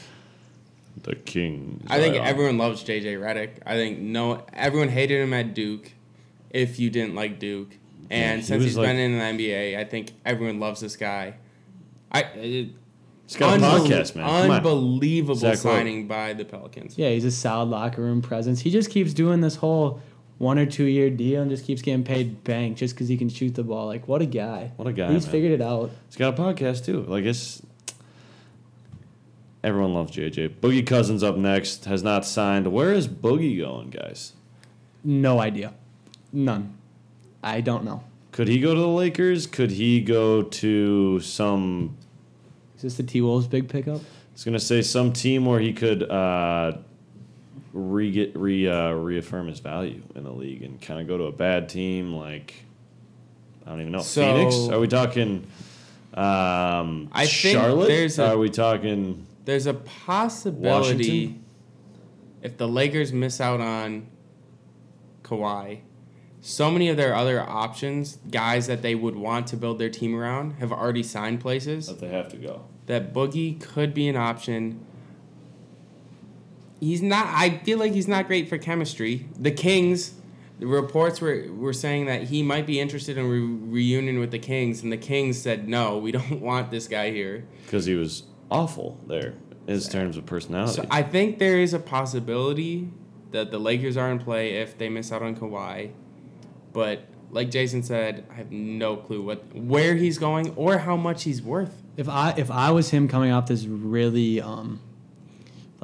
The king. I think Zion. everyone loves JJ Redick. I think no, everyone hated him at Duke. If you didn't like Duke, and he since was he's like- been in the NBA, I think everyone loves this guy. I it, He's got a podcast, man. Unbelievable signing by the Pelicans. Yeah, he's a solid locker room presence. He just keeps doing this whole one or two year deal and just keeps getting paid bank just because he can shoot the ball. Like, what a guy. What a guy, He's man. figured it out. He's got a podcast too. Like it's everyone loves JJ. Boogie Cousins up next has not signed. Where is Boogie going, guys? No idea. None. I don't know. Could he go to the Lakers? Could he go to some? Is this the T Wolves big pickup? I was gonna say some team where he could uh, re get re uh, reaffirm his value in the league and kind of go to a bad team like I don't even know So- Phoenix. Are we talking? Um, I think Charlotte. there's a- Are we talking? There's a possibility Washington? if the Lakers miss out on Kawhi, so many of their other options, guys that they would want to build their team around, have already signed places. That they have to go. That Boogie could be an option. He's not. I feel like he's not great for chemistry. The Kings, the reports were were saying that he might be interested in re- reunion with the Kings, and the Kings said no, we don't want this guy here. because he was awful there in his terms of personality. So I think there is a possibility that the Lakers are in play if they miss out on Kawhi. But like Jason said, I have no clue what where he's going or how much he's worth. If I if I was him coming off this really um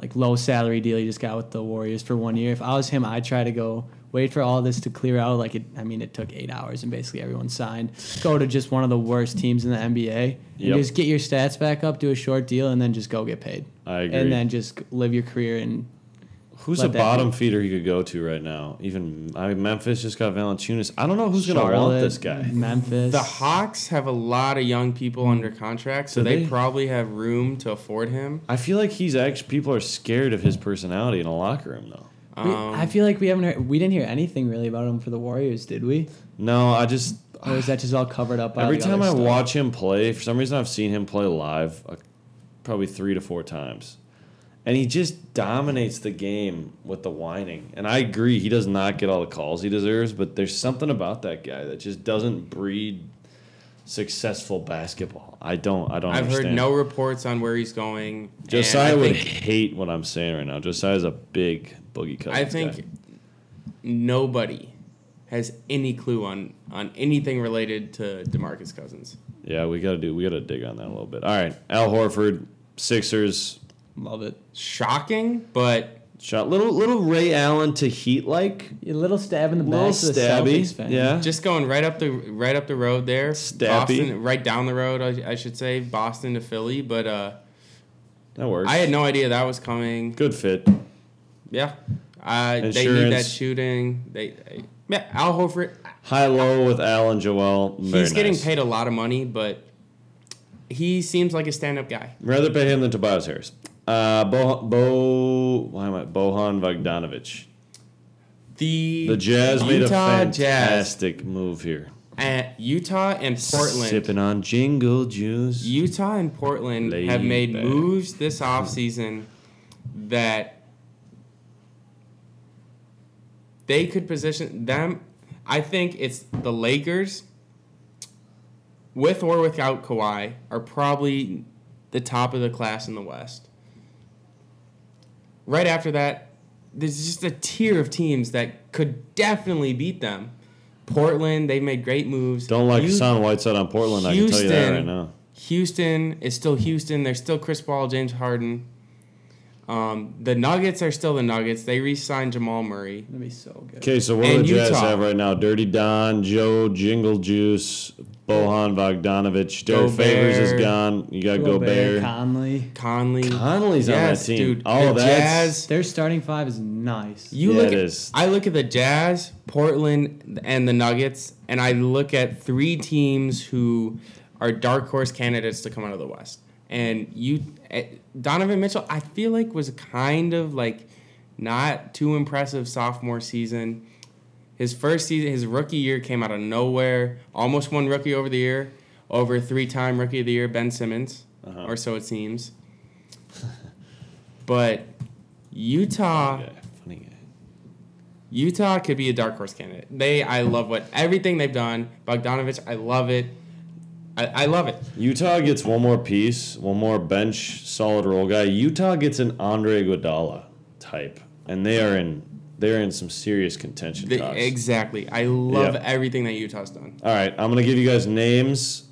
like low salary deal he just got with the Warriors for one year, if I was him, I'd try to go wait for all this to clear out. Like it, I mean, it took eight hours and basically everyone signed. Go to just one of the worst teams in the NBA and Yep. just get your stats back up, do a short deal, and then just go get paid. I agree. And then just live your career in Who's a bottom be. feeder he could go to right now? Even I mean, Memphis just got Valanciunas. I don't know who's gonna want this guy. Memphis. The Hawks have a lot of young people under contract, so they, they? probably have room to afford him. I feel like he's actually people are scared of his personality in a locker room though. We- Um, I feel like we haven't heard, we didn't hear anything really about him for the Warriors, did we? No, I just Or is that just all covered up? By every the time other I stuff? watch him play, for some reason I've seen him play live, uh, probably three to four times, and he just dominates the game with the whining. And I agree, he does not get all the calls he deserves, but there's something about that guy that just doesn't breed successful basketball. I don't. I don't. I've heard no reports on where he's going. Josiah would think, hate what I'm saying right now. Josiah's a big boogie Cousins I think guy. nobody has any clue on on anything related to Demarcus Cousins. Yeah, we gotta do. We gotta dig on that a little bit. All right, Al Horford, Sixers Love it. Shocking, but shot little little Ray Allen to Heat like A little stab in the little back to the stabby. Celtics. Yeah, just going right up the right up the road there. Stappy. Boston, right down the road, I, I should say, Boston to Philly. But uh, that works. I had no idea that was coming. good fit. Yeah, uh, they need that shooting. They, they yeah, Al Horford. High low with Allen Joel. Very He's getting nice. paid a lot of money, but he seems like a stand-up guy. Rather pay him than Tobias Harris. Uh, Bo, Bo, why am I Bojan Bogdanovic? The The Jazz made a Utah Jazz fantastic move here. at Utah and Portland. sipping on jingle juice. Utah and Portland Laid have made back. moves this offseason that they could position them. I think it's the Lakers, with or without Kawhi, are probably the top of the class in the West. Right after that, there's just a tier of teams that could definitely beat them. Portland, they've made great moves. Don't like You- Hassan Whiteside on Portland. I can tell you that Houston. right now. Houston is still Houston. They're still Chris Paul, James Harden. Um, the Nuggets are still the Nuggets. They re-signed Jamal Murray. That'd be so good. Okay, so what do the Jazz Utah. have right now? Dirty Don, Joe Jingle Juice, Bojan Bogdanovich, Derek Gobert. Favors is gone. You got Gobert. Conley. Conley. Conley's yes, on that team. dude. Oh, the that's Jazz. Their starting five is nice. You Yeah, look it at. is. I look at the Jazz, Portland, and the Nuggets, and I look at three teams who are dark horse candidates to come out of the West. And you, Donovan Mitchell, I feel like was kind of like not too impressive sophomore season. His first season, his rookie year came out of nowhere. Almost won rookie over the year over three-time rookie of the year Ben Simmons, Uh-huh. or so it seems. but Utah. Funny guy, funny guy. Utah could be a dark horse candidate. They, I love what everything they've done. Bogdanovich, I love it. I, I love it. Utah gets one more piece, one more bench solid role guy. Utah gets an Andre Iguodala type, and they are in they're in some serious contention. The- talks. exactly. I love Yep. everything that Utah's done. All right, I'm gonna give you guys names,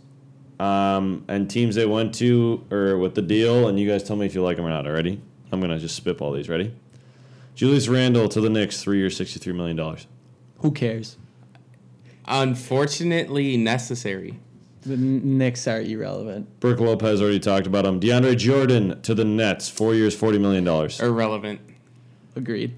um, and teams they went to or with the deal, and you guys tell me if you like them or not. Already, I'm gonna just spitball these. Ready? Julius Randle to the Knicks, three years, sixty-three million dollars. Who cares? Unfortunately, necessary. The N- Knicks are irrelevant. Brook Lopez already talked about him. DeAndre Jordan to the Nets, four years, forty million dollars. Irrelevant. Agreed.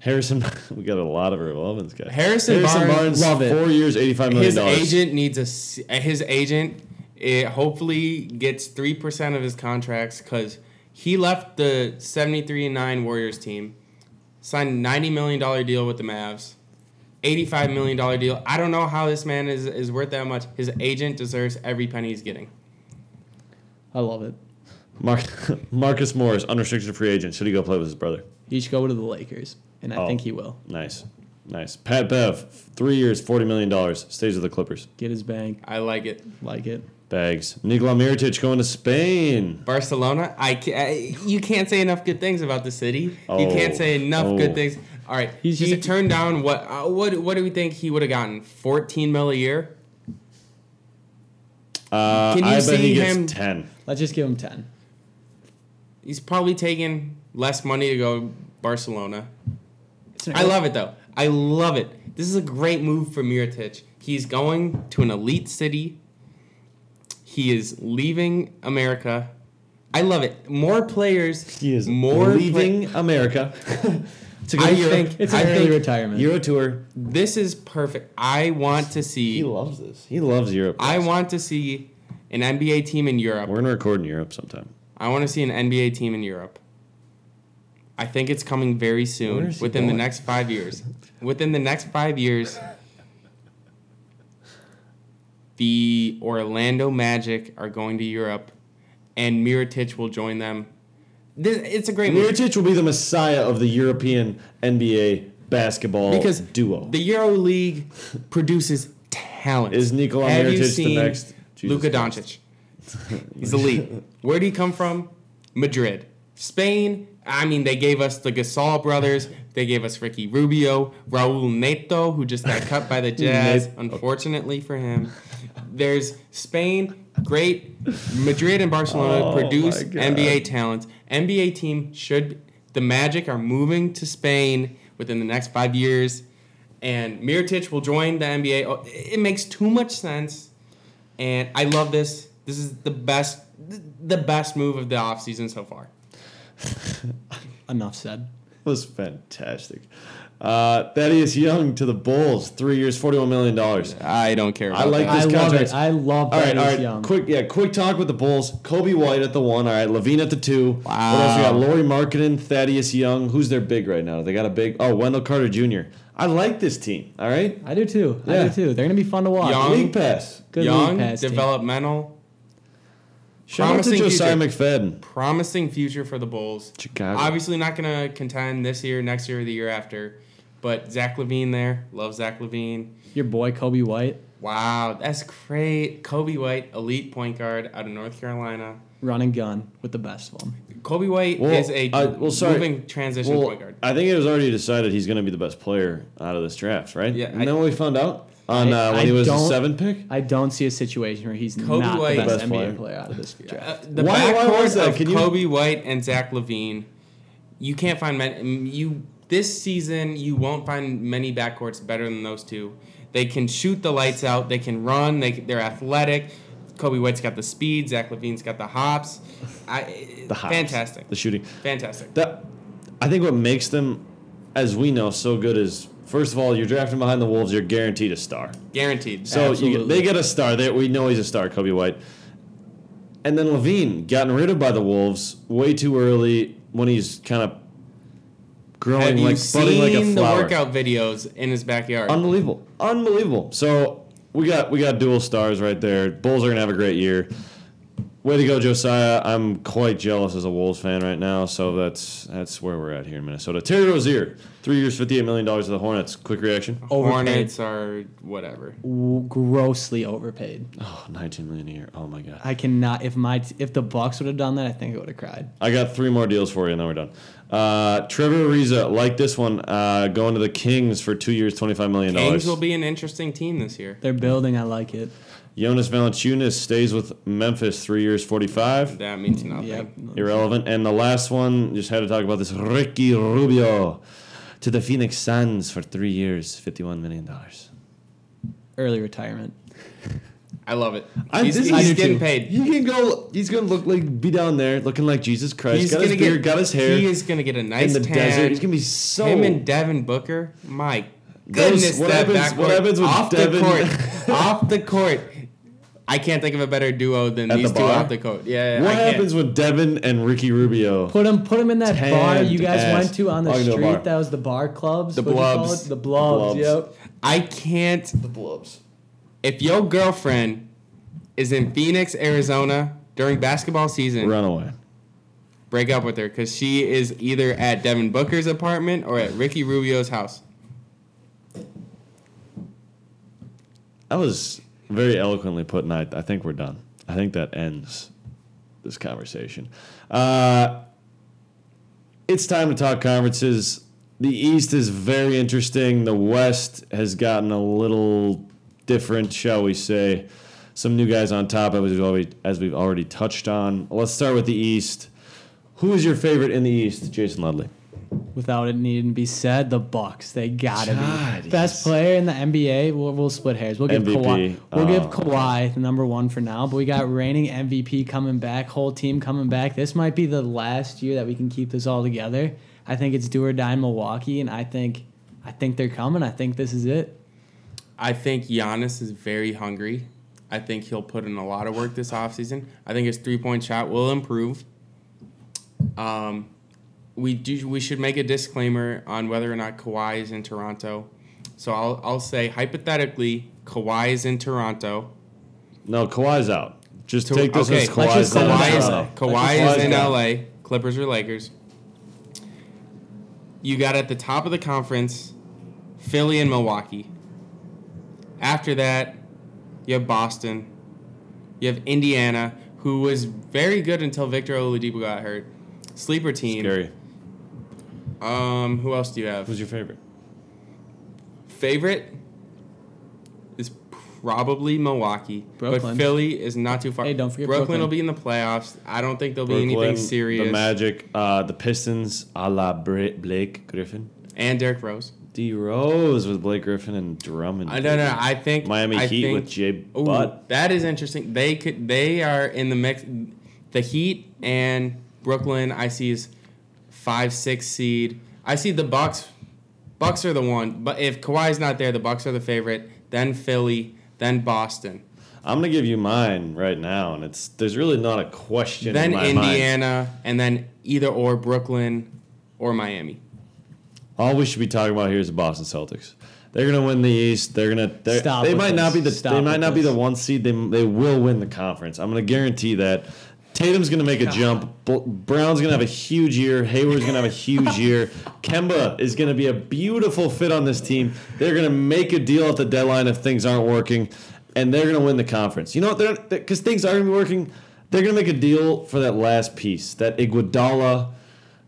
Harrison, we got a lot of irrelevance guys. Harrison Barnes, love it. four years, eighty-five million dollars. His agent needs a. Uh, his agent, it hopefully gets three percent of his contracts because he left the seventy-three and nine Warriors team, signed a ninety million dollar deal with the Mavs, eighty-five million dollar deal. I don't know how this man is is worth that much. His agent deserves every penny he's getting. I love it. Mark, Marcus Morris, unrestricted free agent. Should he go play with his brother? He should go to the Lakers, and I Oh. think he will. Nice, nice. Pat Bev, three years, forty million dollars. Stays with the Clippers. Get his bag. I like it. Like it. Bags. Nikola Mirotic going to Spain. Barcelona, I, ca- I you can't say enough good things about the city. you Oh. can't say enough Oh. good things. All right, He's he just a- turned down what? Uh, what? What do we think he would have gotten? Fourteen mil a year. Uh, Can you I bet see he gets him- ten. Let's just give him ten. He's probably taking less money to go Barcelona. I love it though. I love it. This is a great move for Mirotic. He's going to an elite city. He is leaving America. I love it. More players. He is more leaving America. It's a good I Euro. think It's I early think retirement. Euro tour. this is perfect. I want to see. He loves this. He loves Europe. I want to see an NBA team in Europe. We're gonna record in Europe sometime. I want to see an NBA team in Europe. I think it's coming very soon, is he within the next five years. Within the next five years, the Orlando Magic are going to Europe, and Mirotic will join them. This, it's a great move Mirotic will be the messiah of the European NBA basketball because duo. The Euro League produces talent. Is Nikola Have you Mirotic the next Luka Doncic? He's elite. Where did he come from? Madrid. Spain, I mean, they gave us the Gasol brothers. They gave us Ricky Rubio, Raul Neto, who just got cut by the Jazz, unfortunately for him. There's Spain, great. Madrid and Barcelona Oh, produce. NBA talent. NBA team should. The Magic are moving to Spain within the next five years, and Mirotic will join the NBA. Oh, It makes too much sense, and I love this. This is the best, the best move of the offseason so far. Enough said. It was fantastic. Uh, Thaddeus Young to the Bulls, three years, forty-one million dollars. I don't care. I like that. this I love contract. it. I love All right, Thaddeus all right. Young. Quick, yeah, quick talk with the Bulls. Coby White at the one. All right, LaVine at the two. Wow. What else we got? Wow. Lauri Markkanen, Thaddeus Young. Who's their big right now? They got a big. Oh, Wendell Carter Jr. I like this team. All right, I do too. I do too. They're gonna be fun to watch. Young. league pass. Good Young, league pass team. developmental, Shout out to Promising Josiah future. McFadden. promising future for the Bulls. Chicago. Obviously not gonna contend this year, next year, or the year after. But Zach LaVine there, love Zach LaVine. Your boy Coby White, Wow, that's great. Coby White, elite point guard out of North Carolina. run and gun with the best of them. Coby White Well, is a uh, well, sorry. moving transition Well, point guard. I think it was already decided he's going to be the best player out of this draft, right? Yeah, And I- then what we found out on I- uh, when I he was the seven pick. I don't see a situation where he's Coby not White- the best, Best NBA player. player. out of this Uh, draft. the Why- why backcourt that? of Can you- Coby White and Zach LaVine, you can't find many. You this season, you won't find many backcourts better than those two. They can shoot the lights out. They can run. They they're athletic. Coby White's got the speed. Zach LaVine's got the hops. I, The hops, fantastic, the shooting. fantastic. That I think what makes them, as we know, so good is first of all you're drafting behind the Wolves. You're guaranteed a star. Guaranteed. So you, they get a star. They, we know he's a star, Coby White. And then LaVine gotten rid of by the Wolves way too early when he's kind of growing Have you like budding like a seen the workout videos in his backyard? Unbelievable, unbelievable. So we got we got dual stars right there. Bulls are gonna have a great year. Way to go, Josiah! I'm quite jealous as a Wolves fan right now. So that's that's where we're at here in Minnesota. Terry Rozier, three years, fifty-eight million dollars to the Hornets. Quick reaction. Overpaid. Hornets are whatever. Grossly overpaid. Oh, 19 million a year. Oh my god. I cannot. If my if the Bucks would have done that, I think I would have cried. I got three more deals for you, and then we're done. Uh, Trevor Ariza, like this one, uh, going to the Kings for two years, twenty-five million Kings dollars. will be an interesting team this year. They're building. I like it. Jonas Valanciunas stays with Memphis, three years, forty-five. That means nothing. Yep. Irrelevant. And the last one, just had to talk about this. Ricky Rubio to the Phoenix Suns for three years, fifty-one million dollars. Early retirement. I love it. I- He's, this he's I getting too. paid. He can go. He's gonna look like be down there, looking like Jesus Christ. He's got gonna beard, get. got his hair He is gonna get a nice in the tan. desert. He's gonna be so. Him and Devin Booker. My Those- goodness, what that happens- what backcourt happens with Devin? off Devin- the court. off the court. I can't think of a better duo than At these the two off the court. Yeah, what I can't. happens with Devin and Ricky Rubio? Put him put him in that bar you guys ass. went to on the Oh, street. bar. That was the bar clubs. The What'd blubs. The blubs. Blubs. Yep. I can't. The Blubs. If your girlfriend is in Phoenix, Arizona during basketball season, Run away. break up with her because she is either at Devin Booker's apartment or at Ricky Rubio's house. That was very eloquently put, and I, I think we're done. I think that ends this conversation. Uh, it's time to talk conferences. The East is very interesting. The West has gotten a little different, shall we say. Some new guys on top, as we've already, as we've already touched on. Let's start with the East. Who is your favorite in the East, Jason Leadley? Without it needing to be said, the Bucks. They gotta God, be yes. best player in the NBA. We'll, we'll split hairs. We'll give MVP. Kawhi. We'll give Oh. Kawhi the number one for now. But we got reigning MVP coming back. Whole team coming back. This might be the last year that we can keep this all together. I think it's do or die in Milwaukee, and I think I think they're coming. I think this is it. I think Giannis is very hungry. I think he'll put in a lot of work this offseason. I think his three point shot will improve. Um, we do. We should make a disclaimer on whether or not Kawhi is in Toronto. So I'll I'll say hypothetically, Kawhi is in Toronto. No, Kawhi's out. Just To- take this okay, as Kawhi's it out. Kawhi is. Kawhi is in gone. LA. Clippers or Lakers. You got at the top of the conference, Philly and Milwaukee. After that, you have Boston. You have Indiana, who was very good until Victor Oladipo got hurt. Sleeper team. Scary. Um, who else do you have? Who's your favorite? Favorite is probably Milwaukee, Brooklyn. but Philly is not too far. Hey, don't forget Brooklyn, Brooklyn. will be in the playoffs. I don't think there'll be anything serious. The Magic, uh, the Pistons, a la Blake Griffin. and Derrick Rose. D Rose with Blake Griffin and Drummond. I don't know. I think Miami I Heat think, with Jay Ooh, Butt. that is interesting. They could. They are in the mix. The Heat and Brooklyn. I see is five six seed. I see the Bucks. Bucks are the one. But if Kawhi's not there, the Bucks are the favorite. Then Philly. Then Boston. I'm gonna give you mine right now, and it's there's really not a question. then in my mind. Indiana, and then either or Brooklyn or Miami. All we should be talking about here is the Boston Celtics. They're gonna win the East. They're gonna. They're, Stop they might not be the. Stop they might not be the one seed. They they will win the conference. I'm gonna guarantee that. Tatum's gonna make a jump. Brown's gonna have a huge year. Hayward's gonna have a huge year. Kemba is gonna be a beautiful fit on this team. They're gonna make a deal at the deadline if things aren't working, and they're gonna win the conference. You know what? They're because things are gonna be working. They're gonna make a deal for that last piece, that Iguodala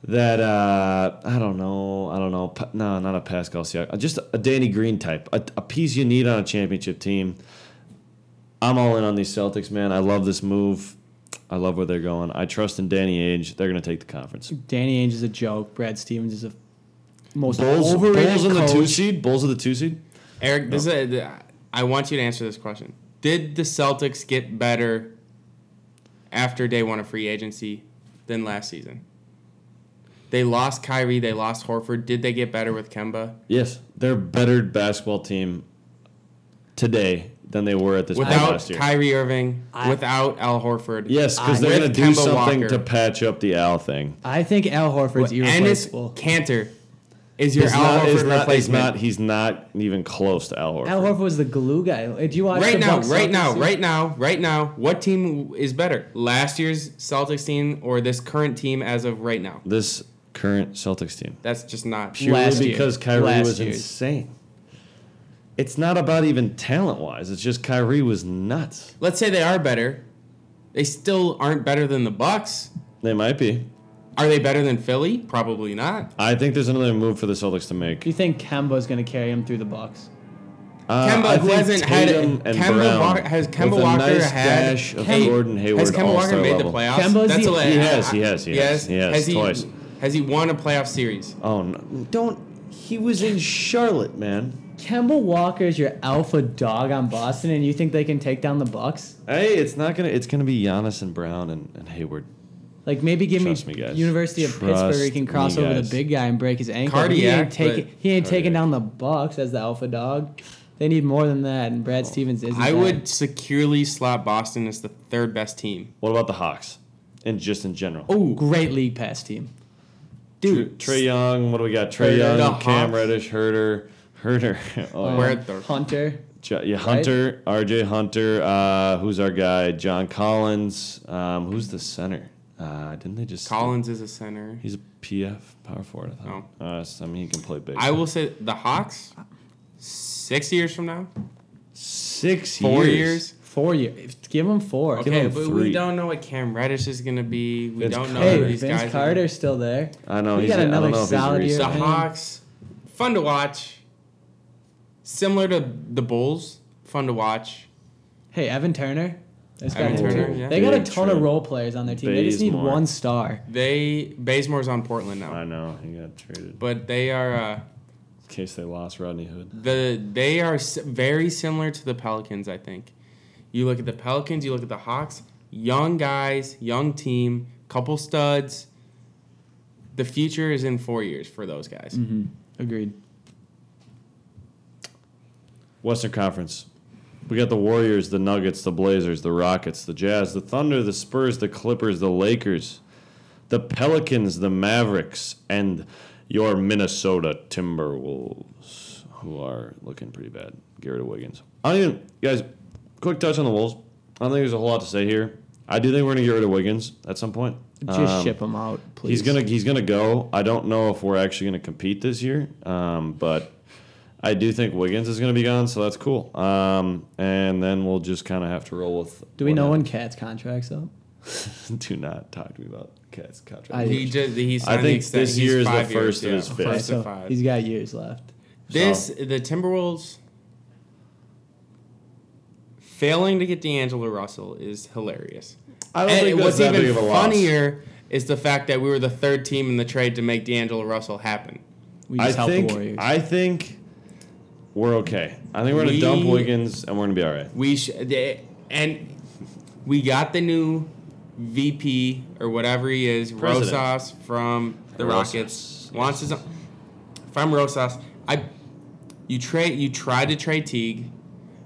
that uh, I don't know, I don't know. Pa- No, not a Pascal Siakam. Just a Danny Green type, a, a piece you need on a championship team. I'm all in on these Celtics, man. I love this move. I love where they're going. I trust in Danny Ainge. They're gonna take the conference. Danny Ainge is a joke. Brad Stevens is a most Bulls, overrated Bulls in the two seed. Bulls are the two seed. Eric, this is a, I want you to answer this question. Did the Celtics get better after day one of free agency than last season? They lost Kyrie, they lost Horford. Did they get better with Kemba? Yes, they're a better basketball team today than they were at this point Without last year. Kyrie Irving, I- without Al Horford. yes, because they're With gonna do Kemba something Walker. to patch up the Al thing. I think Al Horford's and it's irreplaceable. Kanter is your He's Al not, Horford he's not, he's replacement. not. He's not even close to Al Horford. Al Horford was the glue guy. Uh, Did you watch right the now, Bucks right Celtics now, series? right now, right now, what team is better? Last year's Celtics team or this current team as of right now? this current Celtics team. That's just not Purely Last year. because Kyrie Last was year's. insane. It's not about even talent wise. It's just Kyrie was nuts. Let's say they are better. They still aren't better than the Bucks. They might be. Are they better than Philly? Probably not. I think there's another move for the Celtics to make. Do you think Kemba's going to carry him through the Bucks? Uh, Kemba, I who think hasn't had it- and Kemba Brown Walker- has Kemba with a Walker nice had- dash of Hey, Gordon Hayward Has Kemba Walker all-star made level. the playoffs? Kemba's That's the- a- He has, he has, he yes. has, he has, Has he, twice. Has he won a playoff series? Oh no! Don't. He was in Charlotte, man. Kemba Walker is your alpha dog on Boston, and you think they can take down the Bucks? Hey, it's not gonna. It's gonna be Giannis and Brown and, and Hayward. Like maybe give Trust me, me, guys. University of Trust Pittsburgh. He can cross over guys. the big guy and break his ankle. but he ain't taking he ain't taking down the Bucks as the alpha dog. They need more than that, and Brad oh. Stevens isn't. I that. would securely slot Boston as the third best team. What about the Hawks? And just in general. Oh, great league pass team. Dude. Trae Young. What do we got? Trae Young, The Cam Hawks. Reddish, Herder, Herder, Oh, yeah. Where the- Hunter. Jo- yeah, Hunter, R.J. Hunter. Uh, who's our guy? John Collins. Um, who's the center? Uh, didn't they just Collins is a center. He's a PF power forward. I thought. Uh, so, I mean, he can play big. I will say the Hawks. Six years from now, Six four years. years. Four years. Give him four. Give Okay, him but three. we don't know what Cam Reddish is gonna be. We Vince don't know Hey, who these Vince guys. are. Carter's still there. I know. We he's got I don't another know a solid year. The Hawks, fun to watch. Similar to the Bulls, fun to watch. Hey, Evan Turner. Those Evan guys- Turner, yeah. They got a Big ton of role players on their team. They just need one star. They Bazemore's on Portland now, I know. He got traded. but they are uh, in case they lost Rodney Hood. the they are very similar to the Pelicans. I think. You look at the Pelicans. You look at the Hawks. Young guys, young team, couple studs. the future is in four years for those guys. Mm-hmm. Agreed. Western Conference. We got the Warriors, the Nuggets, the Blazers, the Rockets, the Jazz, the Thunder, the Spurs, the Clippers, the Lakers, the Pelicans, the Mavericks, and your Minnesota Timberwolves, who are looking pretty bad. Garrett Wiggins. I don't even, guys, quick touch on the Wolves. I don't think there's a whole lot to say here. I do think we're gonna get rid of Wiggins at some point. Just Um, ship him out, please. He's gonna he's gonna go. I don't know if we're actually gonna compete this year, um, but I do think Wiggins is gonna be gone, so that's cool. Um, and then we'll just kind of have to roll with. Do we what know when happens. Cat's contract's up? do not talk to me about Cat's contract. I- He just he's I think this year is the five years, first of his fifth. First so he's got years left. This the Timberwolves failing to get D'Angelo Russell is hilarious. I don't and think what's even big of a loss. funnier is the fact that we were the third team in the trade to make D'Angelo Russell happen. We I helped think the Warriors. I think we're okay. I think we're gonna dump Wiggins and we're gonna be all right. We sh- they- and we got the new VP or whatever he is, President. Rosas from the Rosas, Rockets. Wants his own, from Rosas. I you trade you tried to trade Teague,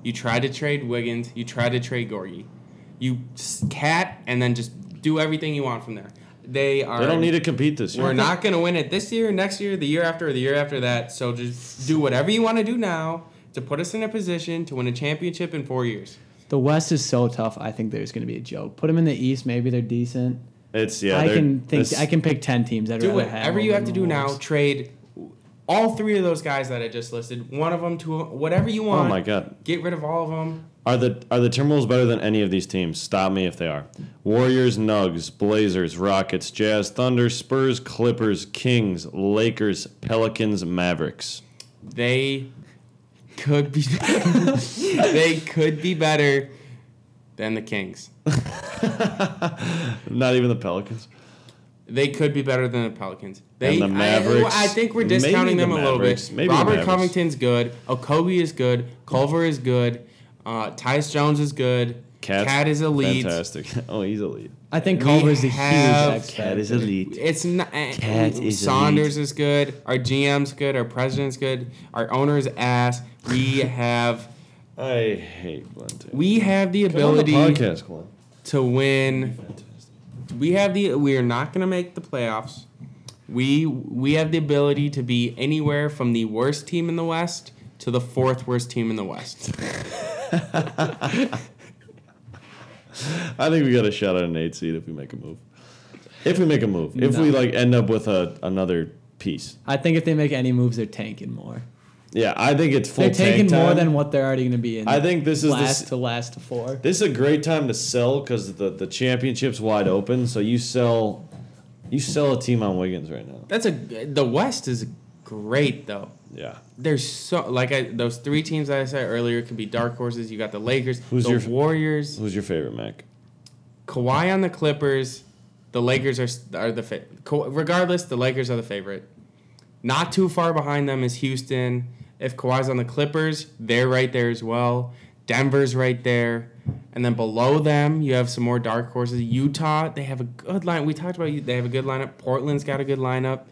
you try to trade Wiggins, you try to trade Gorgui. You s- cat and then just do everything you want from there. They are They don't need to compete this year. we're not going to win it this year, next year, the year after, or the year after that. So just do whatever you want to do now to put us in a position to win a championship in four years. the West is so tough. I think there's going to be a joke. Put them in the East. Maybe they're decent. It's yeah. I can think. this- I can pick ten teams. I'd Do rather whatever have you have to the do now. Trade all three of those guys that I just listed. One of them to whatever you oh want. Oh my god. Get rid of all of them. Are the are the Timberwolves better than any of these teams? Stop me if they are. Warriors, Nugs, Blazers, Rockets, Jazz, Thunder, Spurs, Clippers, Kings, Lakers, Pelicans, Mavericks. They could be. they could be better than the Kings. Not even the Pelicans. They could be better than the Pelicans. They, And the Mavericks. I, I think we're Maybe discounting the them a little bit. Maybe Robert Covington's good. Okogie is good. Culver is good. Uh, Tyus Jones is good. Cat's Cat is elite. Fantastic. Oh, he's elite. I think We Culver's a huge X Cat is elite. It's not. Cat is Saunders is good. Our GM's good. Our president's good. Our owner's ass. We have. I hate Glen. Too. We have the Come the ability podcast, to win. We have the. We are not going to make the playoffs. We we have the ability to be anywhere from the worst team in the West to the fourth worst team in the West. I think we got a shot at an eight seed if we make a move. If we make a move, if we like end up with a another piece. I think if they make any moves, they're tanking more. Yeah, I think it's full. They're taking tank more time. than what they're already going to be in. I think this is the last s- to last to four. This is a great time to sell because the the championship's wide open. So you sell, you sell a team on Wiggins right now. That's a. The West is great though. Yeah. There's so like I, those three teams that I said earlier could be dark horses. You got the Lakers, Who's the your- Warriors, Who's your favorite, Mac? Kawhi on the Clippers. The Lakers are are the fa- regardless. The Lakers are the favorite. Not too far behind them is Houston. If Kawhi's on the Clippers, they're right there as well. Denver's right there, and then below them you have some more dark horses. Utah, they have a good line. We talked about you. They have a good lineup. Portland's got a good lineup.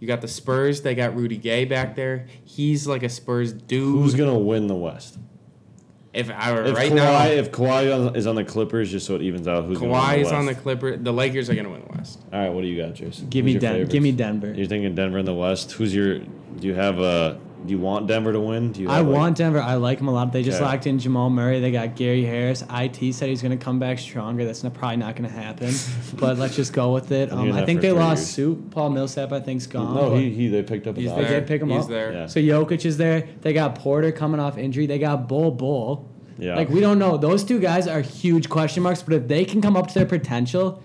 You got the Spurs. They got Rudy Gay back there. He's like a Spurs dude. Who's gonna win the West? if I were If right Kawhi, now, if Kawhi is on the Clippers, just so it evens out, who's gonna win the West? Kawhi is on the Clippers. The Lakers are gonna win the West. All right, what do you got, Jason? Give Who's me your Den- give me Denver. You're thinking Denver in the West. Who's your? Do you have a? Do you want Denver to win? Do you? I have, like- want Denver. I like them a lot. They just Okay. locked in Jamal Murray. They got Gary Harris. It said he's going to come back stronger. That's not, probably not going to happen. but let's just go with it. Um, I think they lost years. Soup. Paul Millsap, I think, is gone. No, he, he they picked up his He's option. They there. did pick him up. He's up. there. Yeah. So Jokic is there. They got Porter coming off injury. They got Bol Bol. Yeah. Like we don't know. Those two guys are huge question marks. But if they can come up to their potential,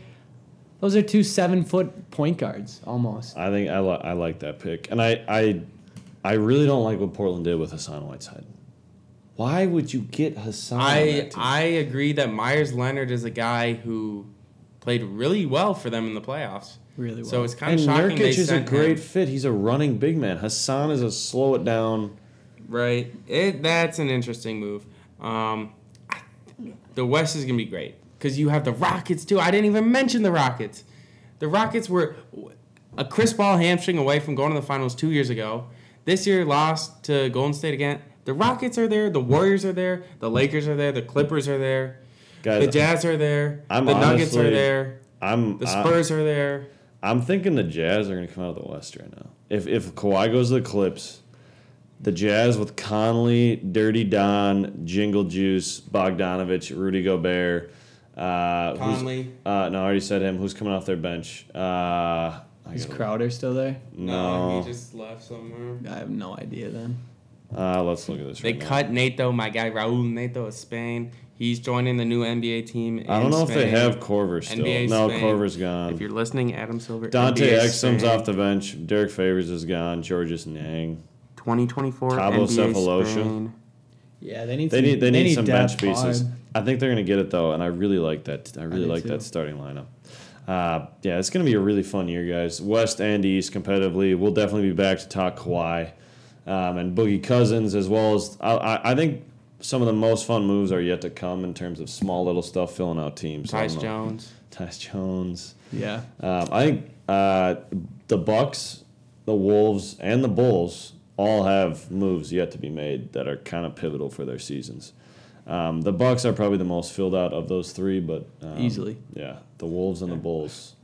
those are two seven foot point guards almost. I think I, li- I like that pick, and I, I I really don't like what Portland did with Hassan Whiteside. Why would you get Hassan? on I that team? I agree that Meyers Leonard is a guy who played really well for them in the playoffs. Really well. So it's kind and of shocking they Nurkic is a great him. fit. He's a running big man. Hassan is a slow it down. Right. It that's an interesting move. Um, the West is gonna be great because you have the Rockets too. I didn't even mention the Rockets. The Rockets were a Chris Paul hamstring away from going to the finals two years ago. This year lost to Golden State again. The Rockets are there, the Warriors are there, the Lakers are there, the Clippers are there, Guys, the Jazz are there, I'm the Nuggets are there, I'm the Spurs are there. I'm thinking the Jazz are going to come out of the West right now. If if Kawhi goes to the Clips, the Jazz with Conley, Dirty Don, Jingle Juice, Bogdanovich, Rudy Gobert, uh, Conley. Uh, no, I already said him. Who's coming off their bench? Uh, Is gotta- Crowder still there? no. he just left somewhere. I have no idea then. uh, let's look at this. They right now. cut Neto, my guy Raul Neto of Spain. He's joining the new NBA team. In I don't know if they have Korver still. NBA no, Spain. Korver's If gone. If you're listening, Adam Silver. Dante NBA Exum's Spain. off the bench. Derek Favors is gone. Georges Niang. 2024 Cabo NBA Cephalosha. Spain. Yeah, they need. They some, need they, need, some bench depth pieces. hard. I think they're gonna get it though, and I really like that. I really do like too. that starting lineup. Uh, yeah, it's gonna be a really fun year, guys. West and East competitively. We'll definitely be back to talk Kawhi um, and Boogie Cousins as well as I, I, think some of the most fun moves are yet to come in terms of small little stuff filling out teams. Tyus. Jones. Tyus Jones. Yeah, Um, I think uh, the Bucks, the Wolves, and the Bulls all have moves yet to be made that are kind of pivotal for their seasons. Um, the Bucks are probably the most filled out of those three, but um, Easily. yeah, the Wolves and the Bulls.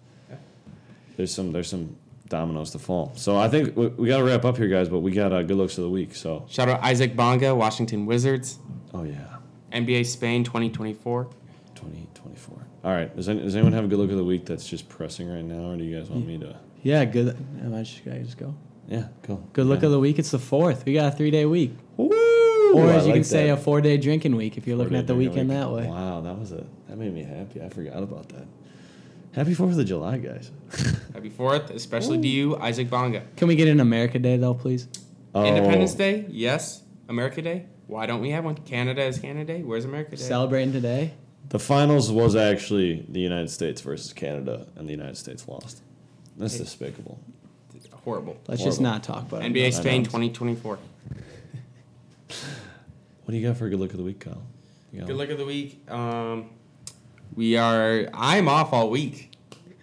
There's some there's some dominoes to fall. So I think we, we got to wrap up here, guys. But we got uh, good looks of the week. So Shout out Isaac Bonga, Washington Wizards. oh yeah, NBA Spain 2024. 2024. All right. Does, any, does anyone have a good look of the week that's just pressing right now, or do you guys want me to? yeah, good. Am I just, should I just go? Yeah, go. Good look of the week. It's the fourth. We got a three day week, Woo! Or I as you like can say, that. a four day drinking week if you're looking Four-day at the weekend week. that way. Wow, that was a that made me happy. I forgot about that. Happy Fourth of July, guys. Happy 4th, especially to you, Isaac Bonga. Can we get an America Day though, please? Oh. Independence Oh, Day, yes. America Day, why don't we have one? Canada is Canada Day. Where's America Day? Celebrating today. The finals was actually the United States versus Canada, and the United States lost. That's Hey. despicable. Horrible. Let's just not talk about it. NBA Spain 2024. What do you got for a good look of the week, Kyle? Good look of the week. Um, we are. I'm off all week.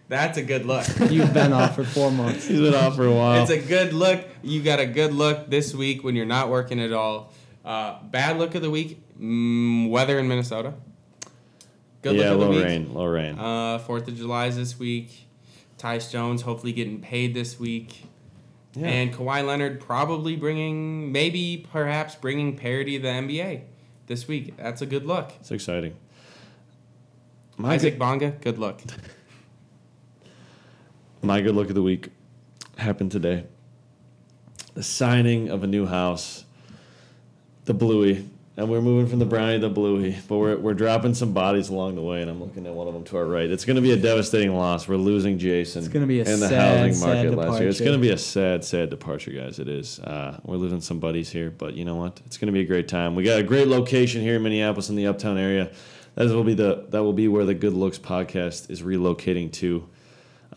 That's a good look. You've been off for four months. He's been off for a while. It's a good look. You got a good look this week when you're not working at all. Uh, bad look of the week. Mm, weather in Minnesota. Good yeah, look of the low week. rain, low rain. Uh, Fourth of July is this week. Tyus Jones hopefully getting paid this week. Yeah. And Kawhi Leonard probably bringing, maybe perhaps bringing parity to the NBA this week. That's a good look. it's exciting. My Isaac good, Bonga, good luck. my good look of the week happened today. The signing of a new house, the Bluey, and we're moving from the Brownie to the Bluey, but we're, we're dropping some bodies along the way, and I'm looking at one of them to our right. It's going to be a devastating loss. We're losing Jason. It's gonna be a in the sad, housing sad market last year. It's departure. going to be a sad, sad departure, guys. It is. Uh, we're losing some buddies here, but you know what? It's going to be a great time. We got a great location here in Minneapolis in the Uptown area. That will be the that will be where the Good Looks podcast is relocating to.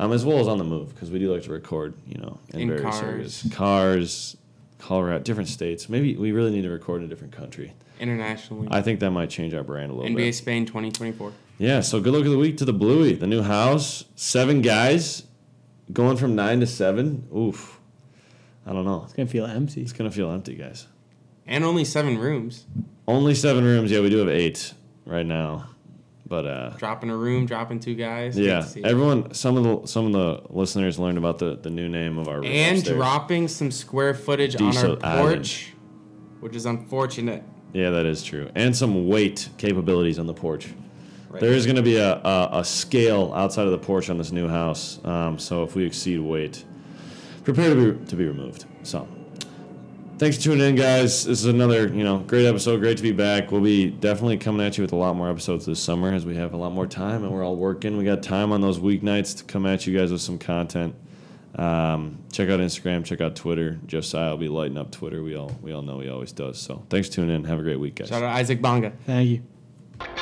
Um, as well as on the move because we do like to record, you know, in, In various cars. areas, cars, Colorado, different states. Maybe we really need to record in a different country. Internationally. I think that might change our brand a little NBA bit. NBA Spain 2024. Yeah, so good look of the week to the Bluey, the new house, seven guys, going from nine to seven. Oof, I don't know. It's gonna feel empty. It's gonna feel empty, guys. And only seven rooms. Only seven rooms. Yeah, we do have eight right now, but uh, Dropping a room, dropping two guys. Yeah, everyone. Some of the some of the listeners learned about the the new name of our room and upstairs. dropping some square footage on our Diesel Island. porch, which is unfortunate. Yeah, that is true. And some weight capabilities on the porch. Right. There is going to be a, a, a scale outside of the porch on this new house. Um, so if we exceed weight, prepare to be, to be removed. So thanks for tuning in, guys. This is another you know great episode. Great to be back. We'll be definitely coming at you with a lot more episodes this summer as we have a lot more time and we're all working. We got time on those weeknights to come at you guys with some content. Um, check out Instagram, check out Twitter. Josiah will be lighting up Twitter. We all we all know he always does. So thanks for tuning in. Have a great week, guys. Shout out Isaac Bonga. Thank you.